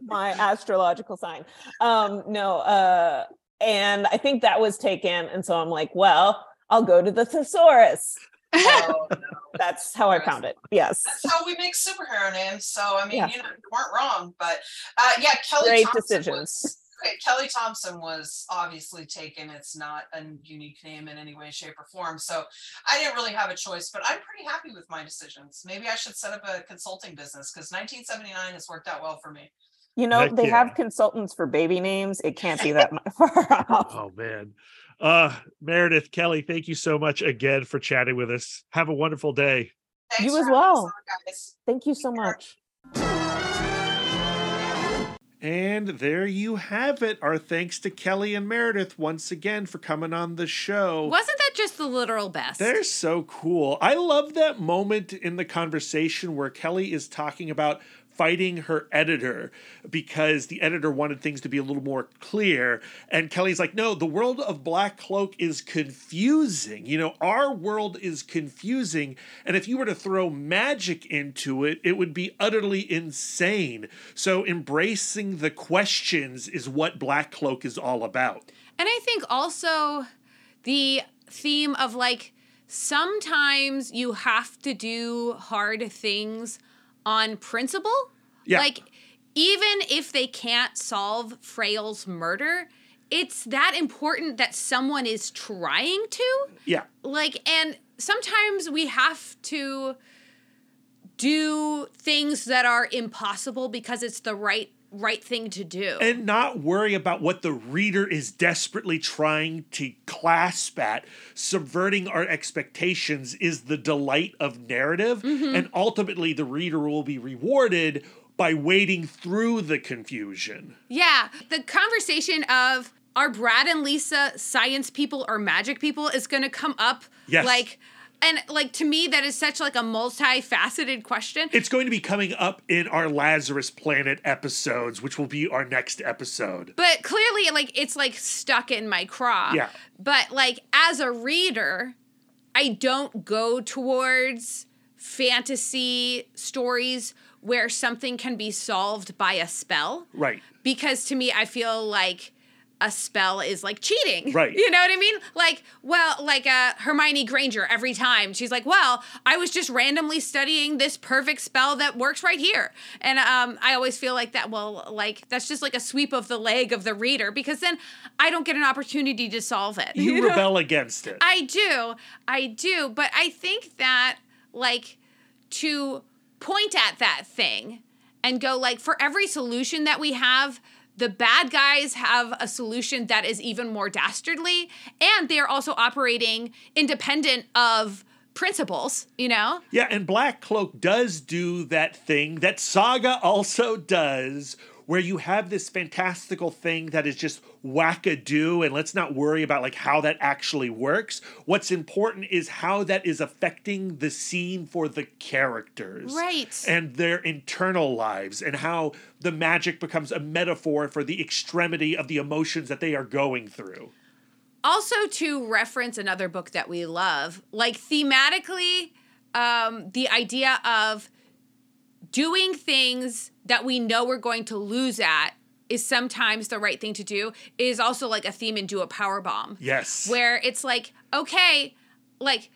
my astrological sign. Um, no, uh, and I think that was taken, and so I'm like, well, I'll go to the thesaurus. Oh, no. That's how I found it. Yes, That's how we make superhero names. So I mean, Yeah. you know, you weren't wrong. But uh, yeah, Kelly great Thompson decisions. was okay, Kelly Thompson was obviously taken. It's not a unique name in any way, shape, or form. So I didn't really have a choice, but I'm pretty happy with my decisions. Maybe I should set up a consulting business because 1979 has worked out well for me. You know, Heck they yeah. have consultants for baby names. It can't be that mu- far off. oh man. Uh Meredith Kelly, thank you so much again for chatting with us. Have a wonderful day. Thanks You as well. on, guys. Thank you so much. And there you have it. Our thanks to Kelly and Meredith once again for coming on the show. Wasn't that just the literal best. They're so cool. I love that moment in the conversation where Kelly is talking about fighting her editor because the editor wanted things to be a little more clear. And Kelly's like, no, the world of Black Cloak is confusing. You know, our world is confusing. And if you were to throw magic into it, it would be utterly insane. So embracing the questions is what Black Cloak is all about. And I think also the theme of like sometimes you have to do hard things on principle. Yeah. Like even if they can't solve Frail's murder, it's that important that someone is trying to. Yeah. Like and sometimes we have to do things that are impossible because it's the right right thing to do. and not worry about what the reader is desperately trying to clasp at. Subverting our expectations is the delight of narrative, mm-hmm. and ultimately the reader will be rewarded by wading through the confusion. Yeah, the conversation of are Brad and Lisa science people or magic people is going to come up. Yes. Like, and like to me, that is such like a multifaceted question. It's going to be coming up in our Lazarus Planet episodes, which will be our next episode. but clearly, like it's like stuck in my craw. Yeah. But like as a reader, I don't go towards fantasy stories where something can be solved by a spell. Right. because to me i feel like a spell is like cheating Right. you know what i mean like well like uh hermione granger every time she's like well i was just randomly studying this perfect spell that works right here and um i always feel like that well like that's just like a sweep of the leg of the reader because then i don't get an opportunity to solve it You know? rebel against it. I do. I do. But I think that, like, to point at that thing and go, like, for every solution that we have, the bad guys have a solution that is even more dastardly. And they are also operating independent of principles, you know? Yeah, and Black Cloak does do that thing that Saga also does, where you have this fantastical thing that is just wackadoo, and let's not worry about like how that actually works. What's important is how that is affecting the scene for the characters. Right. And their internal lives, and how the magic becomes a metaphor for the extremity of the emotions that they are going through. also to reference another book that we love like thematically um, the idea of doing things that we know we're going to lose at is sometimes the right thing to do. Is also like a theme in do a Powerbomb. Yes. where it's like okay like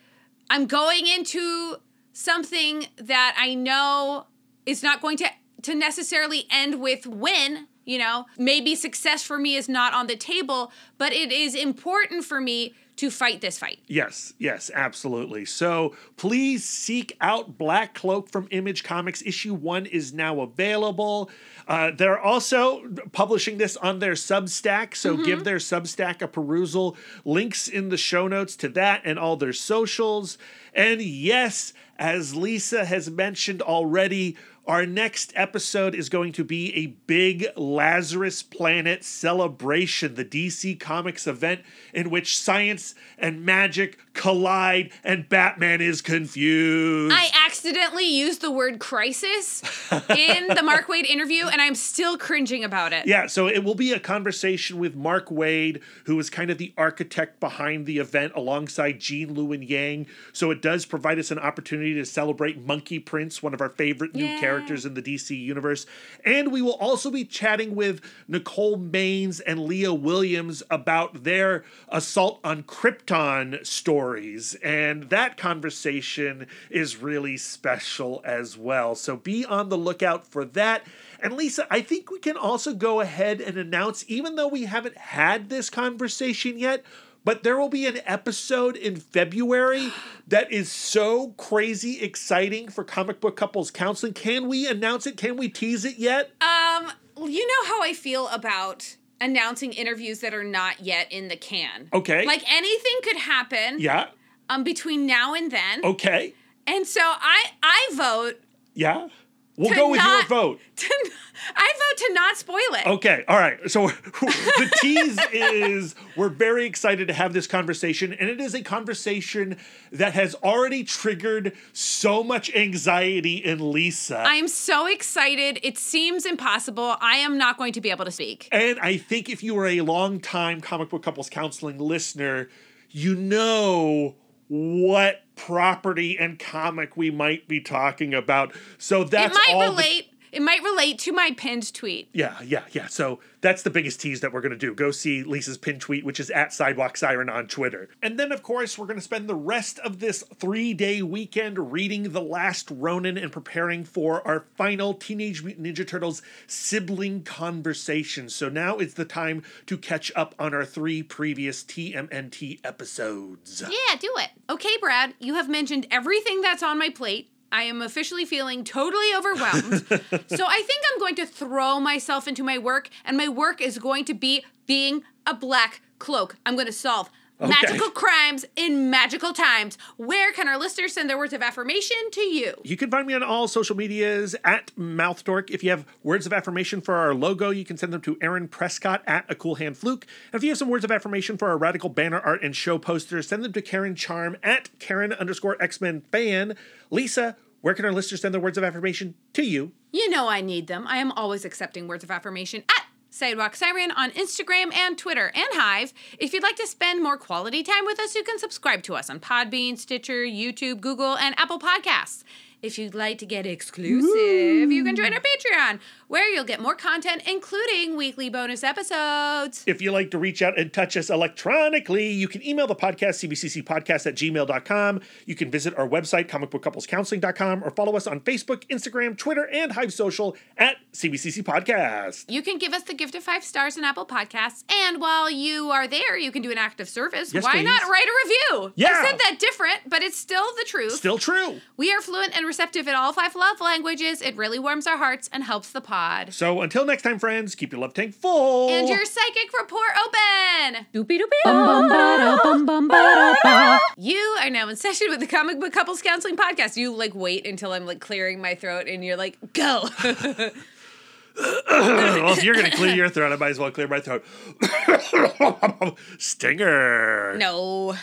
i'm going into something that i know is not going to to necessarily end with win you know? Maybe success for me is not on the table but it is important for me to fight this fight Yes, yes, absolutely. So please seek out Black Cloak from Image Comics. Issue one is now available. Uh, they're also publishing this on their Substack, so give their Substack a perusal. Links in the show notes to that and all their socials. And yes, as Lisa has mentioned already, our next episode is going to be a big Lazarus Planet celebration, the DC Comics event in which science and magic collide and Batman is confused. i accidentally used the word crisis in the Mark Waid interview and i'm still cringing about it Yeah, so it will be a conversation with Mark Waid, who is kind of the architect behind the event alongside Gene Luen Yang. So it does provide us an opportunity to celebrate Monkey Prince, one of our favorite new Yeah. characters in the DC universe. And we will also be chatting with Nicole Maines and Leah Williams about their assault on Krypton stories. And that conversation is really special as well. So be on the lookout for that. And Lisa, I think we can also go ahead and announce, even though we haven't had this conversation yet, but there will be an episode in February that is so crazy exciting for comic book couples counseling. Can we announce it? Can we tease it yet? Um, you know how I feel about announcing interviews that are not yet in the can. Okay. Like anything could happen Yeah. um between now and then. Okay. And so I I vote Yeah. We'll go with not- your vote. to I vote to not spoil it. Okay, all right. So the tease is we're very excited to have this conversation, and it is a conversation that has already triggered so much anxiety in Lisa. I'm so excited. It seems impossible. I am not going to be able to speak. and I think if you are a long time comic book couples counseling listener, you know what property and comic we might be talking about. So that's it might all relate. It might relate to my pinned tweet. Yeah, yeah, yeah. So that's the biggest tease that we're going to do. Go see Lisa's pinned tweet, which is at Sidewalk Siren on Twitter. And then, of course, we're going to spend the rest of this three day weekend reading The Last Ronin and preparing for our final Teenage Mutant Ninja Turtles sibling conversation. So now it's the time to catch up on our three previous TMNT episodes. Yeah, do it. Okay, Brad, you have mentioned everything that's on my plate. I am officially feeling totally overwhelmed. so I think I'm going to throw myself into my work, and my work is going to be being a black cloak. I'm going to solve Okay. magical crimes in magical times. Where can our listeners send their words of affirmation to you? You can find me on all social medias at MouthDork. If you have words of affirmation for our logo, you can send them to Aaron Prescott at A Cool Hand Fluke. And if you have some words of affirmation for our radical banner art and show posters, send them to Karen Charm at Karen underscore X Men fan. Lisa, where can our listeners send their words of affirmation to you? You know I need them. I am always accepting words of affirmation at Sidewalk Siren on Instagram and Twitter and Hive. If you'd like to spend more quality time with us, you can subscribe to us on Podbean, Stitcher, YouTube, Google, and Apple Podcasts. If you'd like to get exclusive, you can join our Patreon, where you'll get more content, including weekly bonus episodes. If you like to reach out and touch us electronically, you can email the podcast, cbccpodcast at gmail.com. You can visit our website, comicbookcouplescounseling.com, or follow us on Facebook, Instagram, Twitter, and Hive Social at CBCC Podcast. You can give us the gift of five stars in Apple Podcasts, and while you are there, you can do an act of service. Yes, Why please. not write a review? Yeah. I said that different, but it's still the truth. Still true. We are fluent and receptive in all five love languages. It really warms our hearts and helps the pod. So until next time, friends, keep your love tank full. And your psychic report open. Doopy doopy. Bum bum ah. ba bum bum ba ba. You are now in session with the Comic Book Couples Counseling Podcast. You like wait until I'm like clearing my throat and you're like, go. well, if you're gonna clear your throat, I might as well clear my throat. Stinger. no.